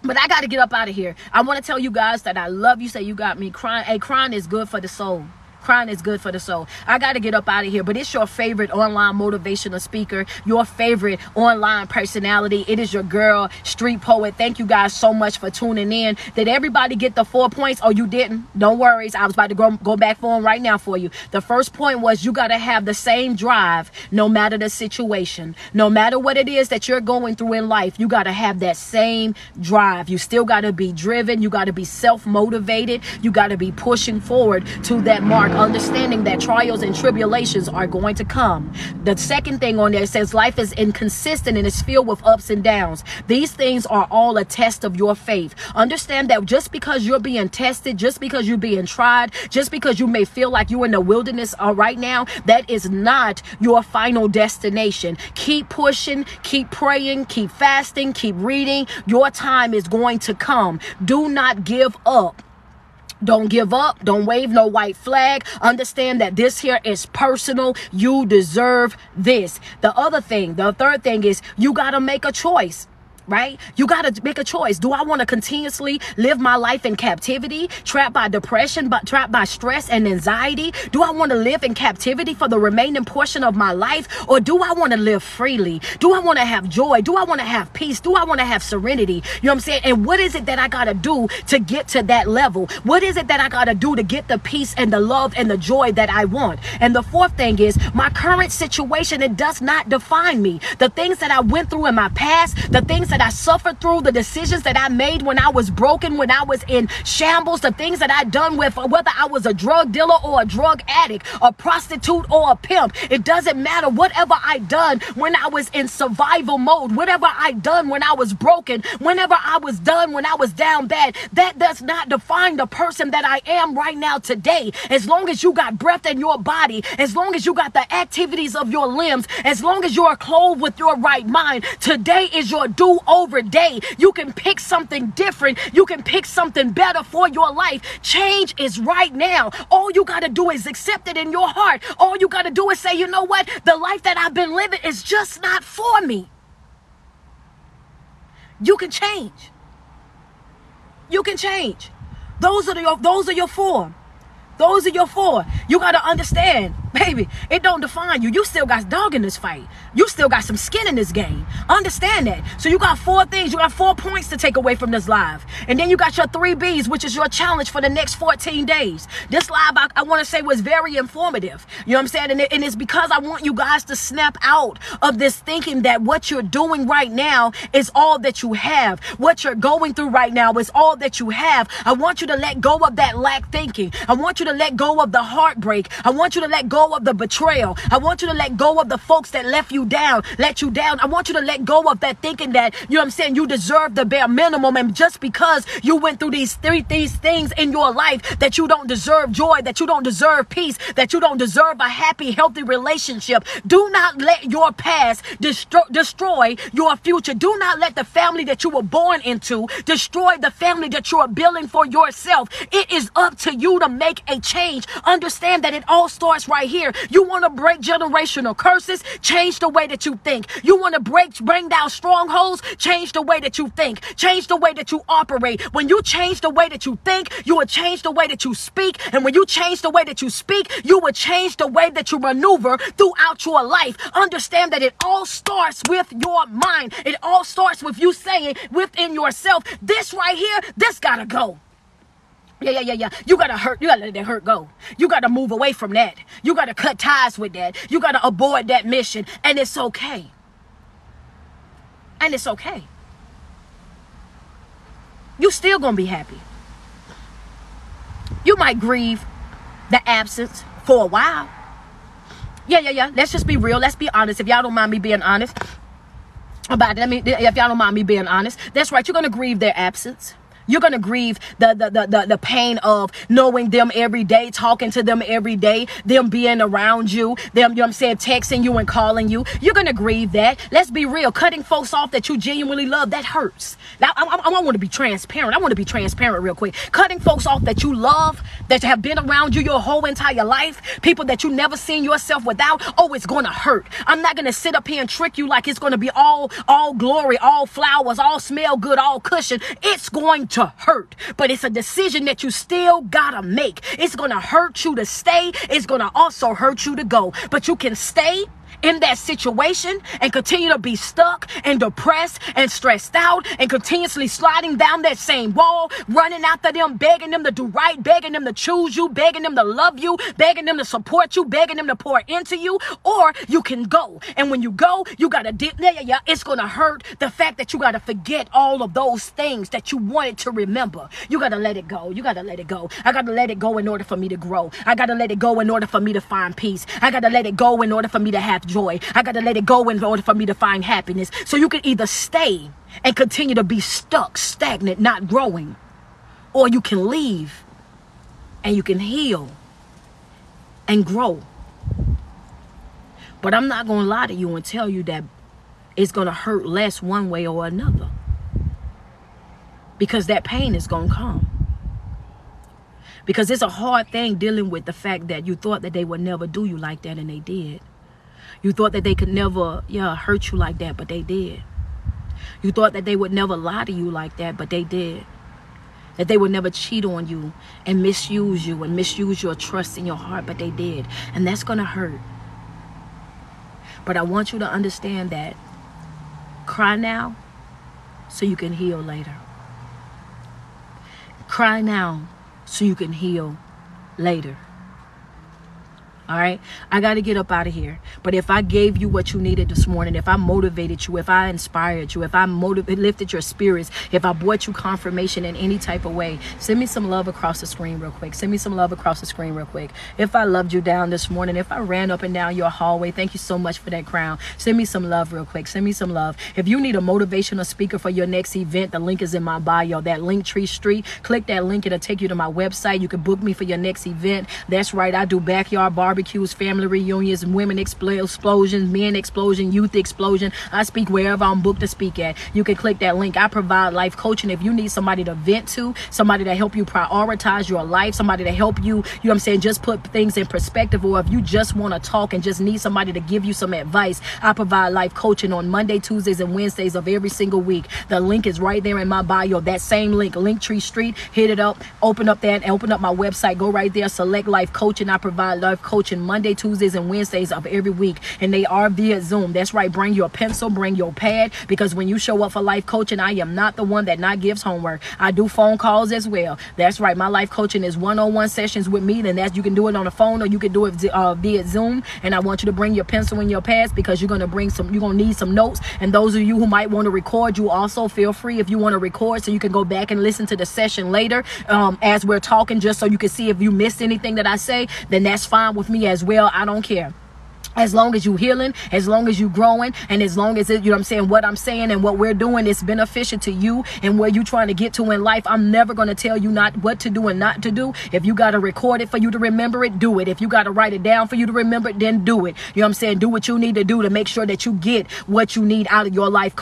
But I got to get up out of here. I want to tell you guys that I love you. Say you got me crying. Hey, crying is good for the soul. Crying is good for the soul. I got to get up out of here, but it's your favorite online motivational speaker, your favorite online personality. It is your girl, Street Poet. Thank you guys so much for tuning in. Did everybody get the four points? Oh, you didn't? Don't worry. I was about to go, go back for them right now for you. The first point was you got to have the same drive no matter the situation. No matter what it is that you're going through in life, you got to have that same drive. You still got to be driven. You got to be self motivated. You got to be pushing forward to that mark mark, understanding that trials and tribulations are going to come. The second thing on there says life is inconsistent and it's filled with ups and downs. These things are all a test of your faith. Understand that just because you're being tested, just because you're being tried, just because you may feel like you're in the wilderness uh, right now, that is not your final destination. Keep pushing, keep praying, keep fasting, keep reading. Your time is going to come. Do not give up. Don't give up. Don't wave no white flag. Understand that this here is personal. You deserve this. The other thing, the third thing is you got to make a choice right? You got to make a choice. Do I want to continuously live my life in captivity, trapped by depression, but trapped by stress and anxiety? Do I want to live in captivity for the remaining portion of my life? Or do I want to live freely? Do I want to have joy? Do I want to have peace? Do I want to have serenity? You know what I'm saying? And what is it that I got to do to get to that level? What is it that I got to do to get the peace and the love and the joy that I want? And the fourth thing is my current situation, it does not define me. The things that I went through in my past, the things that that I suffered through, the decisions that I made when I was broken, when I was in shambles, the things that I done with, whether I was a drug dealer or a drug addict, a prostitute or a pimp. It doesn't matter. Whatever I done when I was in survival mode, whatever I done when I was broken, whenever I was done when I was down bad, that does not define the person that I am right now today. As long as you got breath in your body, as long as you got the activities of your limbs, as long as you are clothed with your right mind, today is your do over day. You can pick something different. You can pick something better for your life. Change is right now. All you got to do is accept it in your heart. All you got to do is say, you know what? The life that I've been living is just not for me. You can change. You can change. Those are your those are your four. Those are your four. You got to understand, baby, it don't define you. You still got dog in this fight. You still got some skin in this game. Understand that. So you got four things. You got four points to take away from this live. And then you got your three B's, which is your challenge for the next 14 days. This live, I, I want to say, was very informative. You know what I'm saying? And, it, and it's because I want you guys to snap out of this thinking that what you're doing right now is all that you have. What you're going through right now is all that you have. I want you to let go of that lack thinking. I want you to let go of the heartbreak. I want you to let go of the betrayal. I want you to let go of the folks that left you down, let you down. I want you to let go of that thinking that, you know what I'm saying, you deserve the bare minimum. And just because you went through these three these things in your life that you don't deserve joy, that you don't deserve peace, that you don't deserve a happy, healthy relationship. Do not let your past destroy, destroy your future. Do not let the family that you were born into destroy the family that you are building for yourself. It is up to you to make a change. Understand that it all starts right here. You want to break generational curses, change the way that you think. You want to break, bring down strongholds, change the way that you think. Change the way that you operate. When you change the way that you think, you will change the way that you speak. And when you change the way that you speak, you will change the way that you maneuver throughout your life. Understand that it all starts with your mind. It all starts with you saying within yourself, this right here, this gotta go. Yeah, yeah, yeah, yeah. You gotta hurt. You gotta let that hurt go. You gotta move away from that. You gotta cut ties with that. You gotta avoid that mission. And it's okay. And it's okay. You still gonna be happy. You might grieve the absence for a while. Yeah, yeah, yeah. Let's just be real. Let's be honest. If y'all don't mind me being honest about it, I mean, if y'all don't mind me being honest, that's right. You're gonna grieve their absence. You're gonna grieve the the, the the the pain of knowing them every day, talking to them every day, them being around you, them, you know I'm saying, texting you and calling you. You're gonna grieve that. Let's be real. Cutting folks off that you genuinely love, that hurts. Now I, I, I want to be transparent. I want to be transparent real quick. Cutting folks off that you love, that have been around you your whole entire life, people that you never seen yourself without, oh, it's gonna hurt. I'm not gonna sit up here and trick you like it's gonna be all all glory, all flowers, all smell good, all cushion. It's going to to hurt, but it's a decision that you still gotta make. It's gonna hurt you to stay, it's gonna also hurt you to go, but you can stay in that situation and continue to be stuck and depressed and stressed out and continuously sliding down that same wall, running after them, begging them to do right, begging them to choose you, begging them to love you, begging them to support you, begging them to pour into you, or you can go. And when you go, you gotta dip yeah, yeah, yeah. It's gonna hurt the fact that you gotta forget all of those things that you wanted to remember. You gotta let it go. You gotta let it go. I gotta let it go in order for me to grow. I gotta let it go in order for me to find peace. I gotta let it go in order for me to have joy. I gotta let it go in order for me to find happiness. So you can either stay and continue to be stuck, stagnant, not growing, or you can leave and you can heal and grow. But I'm not going to lie to you and tell you that it's going to hurt less one way or another. Because that pain is going to come. Because it's a hard thing dealing with the fact that you thought that they would never do you like that and they did. You thought that they could never, yeah, hurt you like that, but they did. You thought that they would never lie to you like that, but they did. That they would never cheat on you and misuse you and misuse your trust in your heart, but they did. And that's going to hurt. But I want you to understand that cry now so you can heal later. Cry now so you can heal later. All right. I got to get up out of here. But if I gave you what you needed this morning, if I motivated you, if I inspired you, if I lifted your spirits, if I brought you confirmation in any type of way, send me some love across the screen real quick. Send me some love across the screen real quick. If I loved you down this morning, if I ran up and down your hallway, thank you so much for that crown. Send me some love real quick. Send me some love. If you need a motivational speaker for your next event, the link is in my bio. That Linktree street. Click that link. It'll take you to my website. You can book me for your next event. That's right. I do backyard barbecue barbecues, family reunions, women explosions, men explosion, youth explosion. I speak wherever I'm booked to speak at. You can click that link. I provide life coaching. If you need somebody to vent to, somebody to help you prioritize your life, somebody to help you, you know what I'm saying, just put things in perspective, or if you just want to talk and just need somebody to give you some advice, I provide life coaching on Monday, Tuesdays, and Wednesdays of every single week. The link is right there in my bio. That same link, Linktree Street. Hit it up, open up that, open up my website, go right there, select life coaching. I provide life coaching Monday, Tuesdays, and Wednesdays of every week. And they are via Zoom. That's right. Bring your pencil, bring your pad, because when you show up for life coaching, I am not the one that not gives homework. I do phone calls as well. That's right. My life coaching is one-on-one sessions with me, and that you can do it on the phone or you can do it uh, via Zoom. And I want you to bring your pencil and your pads because you're gonna bring some. You're gonna need some notes. And those of you who might want to record, you also feel free if you want to record, so you can go back and listen to the session later um, as we're talking, just so you can see if you missed anything that I say. Then that's fine with me as well. I don't care as long as you healing as long as you growing and as long as it you know i'm saying what i'm saying and what we're doing is beneficial to you and where you trying to get to in life i'm never going to tell you not what to do and not to do. If you got to record it for you to remember it do it. If you got to write it down for you to remember it then do it. You know what i'm saying? Do what you need to do to make sure that you get what you need out of your life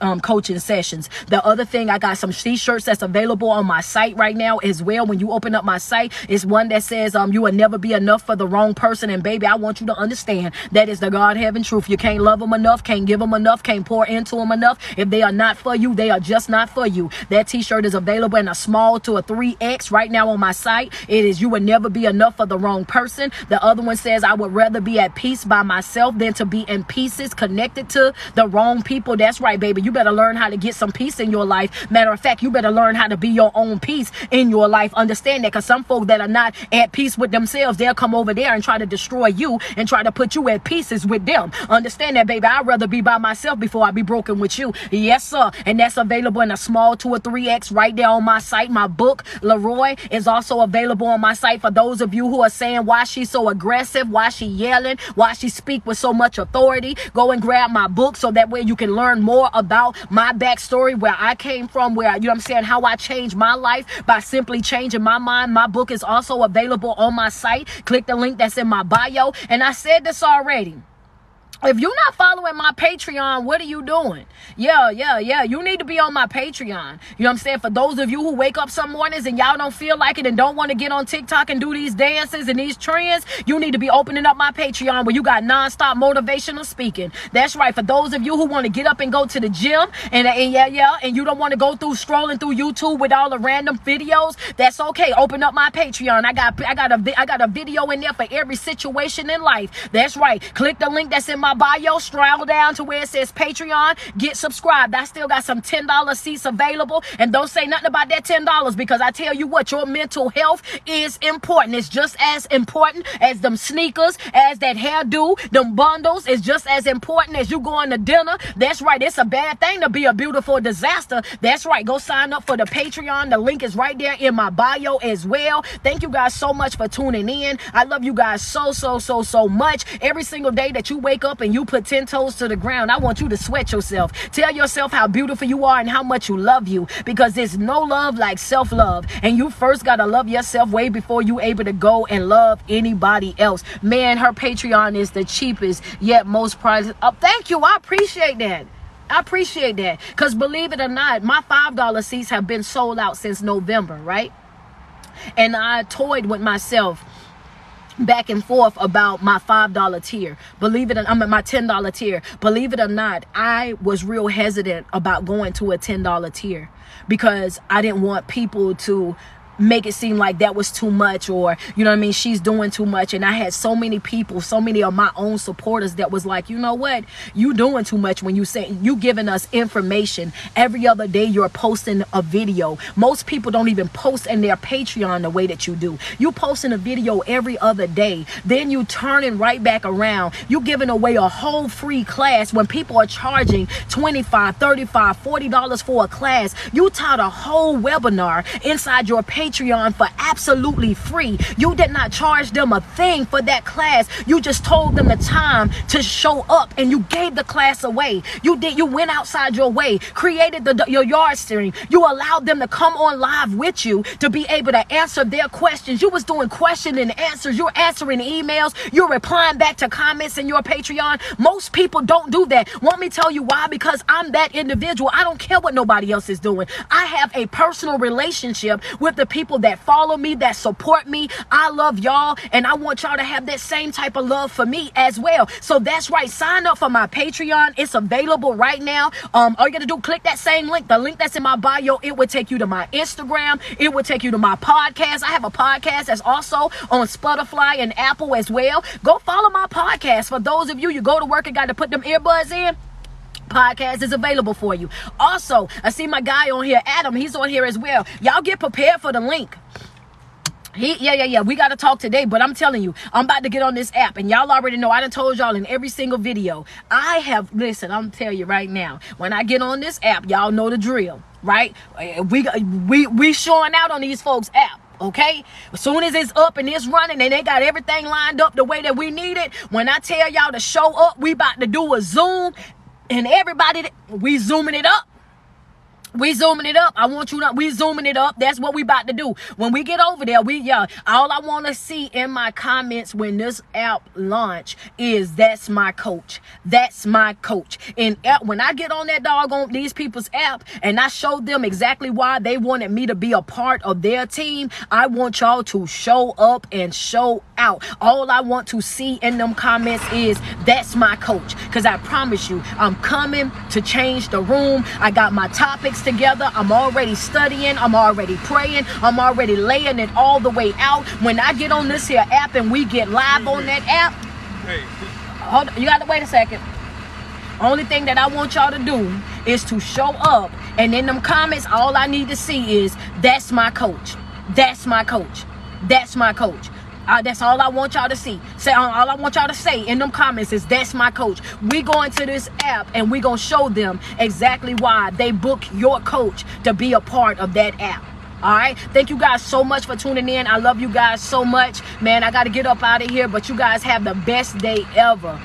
um, coaching sessions. The other thing i got some t-shirts that's available on my site right now as well. When you open up my site it's one that says um you will never be enough for the wrong person. And baby i want you to understand that is the God heaven truth. You can't love them enough, can't give them enough, can't pour into them enough. If they are not for you, they are just not for you. That t-shirt is available in a small to a 3X right now on my site. It is you would never be enough for the wrong person. The other one says I would rather be at peace by myself than to be in pieces connected to the wrong people. That's right, baby. You better learn how to get some peace in your life. Matter of fact, you better learn how to be your own peace in your life. Understand that because some folk that are not at peace with themselves, they'll come over there and try to destroy you and try to put you at pieces with them. Understand that, baby. I'd rather be by myself before I be broken with you. Yes, sir. And that's available in a small two or three X right there on my site. My book, Leroy, is also available on my site for those of you who are saying why she's so aggressive, why she yelling, why she speak with so much authority. Go and grab my book so that way you can learn more about my backstory, where I came from, where, you know I'm saying, how I changed my life by simply changing my mind. My book is also available on my site. Click the link that's in my bio. And I said this already already if you're not following my Patreon, what are you doing? Yeah, yeah, yeah. You need to be on my Patreon. You know what I'm saying? For those of you who wake up some mornings and y'all don't feel like it and don't want to get on TikTok and do these dances and these trends, you need to be opening up my Patreon where you got nonstop motivational speaking. That's right. For those of you who want to get up and go to the gym and, and yeah, yeah, and you don't want to go through scrolling through YouTube with all the random videos, that's okay. Open up my Patreon. I got I got a I got a video in there for every situation in life. That's right. Click the link that's in my my bio, scroll down to where it says Patreon, get subscribed. I still got some $10 seats available. And don't say nothing about that $10 because I tell you what, your mental health is important. It's just as important as them sneakers, as that hairdo, them bundles. It's just as important as you going to dinner. That's right. It's a bad thing to be a beautiful disaster. That's right. Go sign up for the Patreon. The link is right there in my bio as well. Thank you guys so much for tuning in. I love you guys so, so, so, so much. Every single day that you wake up and you put 10 toes to the ground, I want you to sweat yourself. Tell yourself how beautiful you are and how much you love you because there's no love like self love. And you first got to love yourself way before you able to go and love anybody else. Man, her Patreon is the cheapest yet most prized. Oh, thank you. I appreciate that. I appreciate that. Because believe it or not, my $5 seats have been sold out since November, right? And I toyed with myself back and forth about my five dollar tier. Believe it or i'm at my ten dollar tier. Believe it or not i was real hesitant about going to a ten dollar tier because i didn't want people to make it seem like that was too much or you know what I mean she's doing too much. And I had so many people so many of my own supporters that was like you know what? You doing too much when you say you giving us information. Every other day you're posting a video. Most people don't even post in their Patreon the way that you do. You posting a video every other day. Then you turning right back around. You giving away a whole free class when people are charging 25 35 40 dollars for a class. You taught a whole webinar inside your Patreon Patreon for absolutely free. You did not charge them a thing for that class. You just told them the time to show up and you gave the class away. You did you went outside your way, created the your yard stream. You allowed them to come on live with you to be able to answer their questions. You was doing question and answers. You're answering emails. You're replying back to comments in your Patreon. Most people don't do that. Want me tell you why? Because I'm that individual. I don't care what nobody else is doing. I have a personal relationship with the people that follow me, that support me. I love y'all, and I want y'all to have that same type of love for me as well. So that's right. Sign up for my Patreon. It's available right now. Um, all you gotta do, click that same link, the link that's in my bio. It would take you to my Instagram. It would take you to my podcast. I have a podcast that's also on Spotify and Apple as well. Go follow my podcast. For those of you, you go to work and got to put them earbuds in podcast is available for you. Also, I see my guy on here, Adam. He's on here as well. Y'all get prepared for the link. He, yeah, yeah, yeah. We got to talk today, but I'm telling you, I'm about to get on this app, and y'all already know. I done told y'all in every single video. I have listen. I'm tell you right now. When I get on this app, y'all know the drill, right? Eh, we eh, we we showing out on these folks' app okay? As soon as it's up and it's running and they got everything lined up the way that we need it, when I tell y'all to show up, we about to do a Zoom and everybody, we zooming it up. We zooming it up. I want you to we zooming it up. That's what we about to do. When we get over there, we yeah, all I want to see in my comments when this app launch is that's my coach. That's my coach. And uh, when I get on that dog on these people's app and I showed them exactly why they wanted me to be a part of their team, I want y'all to show up and show out. All I want to see in them comments is that's my coach. Cause I promise you, I'm coming to change the room. I got my topics together. I'm already studying. I'm already praying. I'm already laying it all the way out. When I get on this here app and we get live on that app, hold on, you got to wait a second. Only thing that I want y'all to do is to show up. And in them comments, all I need to see is that's my coach. That's my coach. That's my coach. Uh, that's all I want y'all to see. Say uh, all I want y'all to say in them comments is that's my coach. We go into this app and we gonna show them exactly why they book your coach to be a part of that app. All right. Thank you guys so much for tuning in. I love you guys so much. Man, I got to get up out of here, but you guys have the best day ever.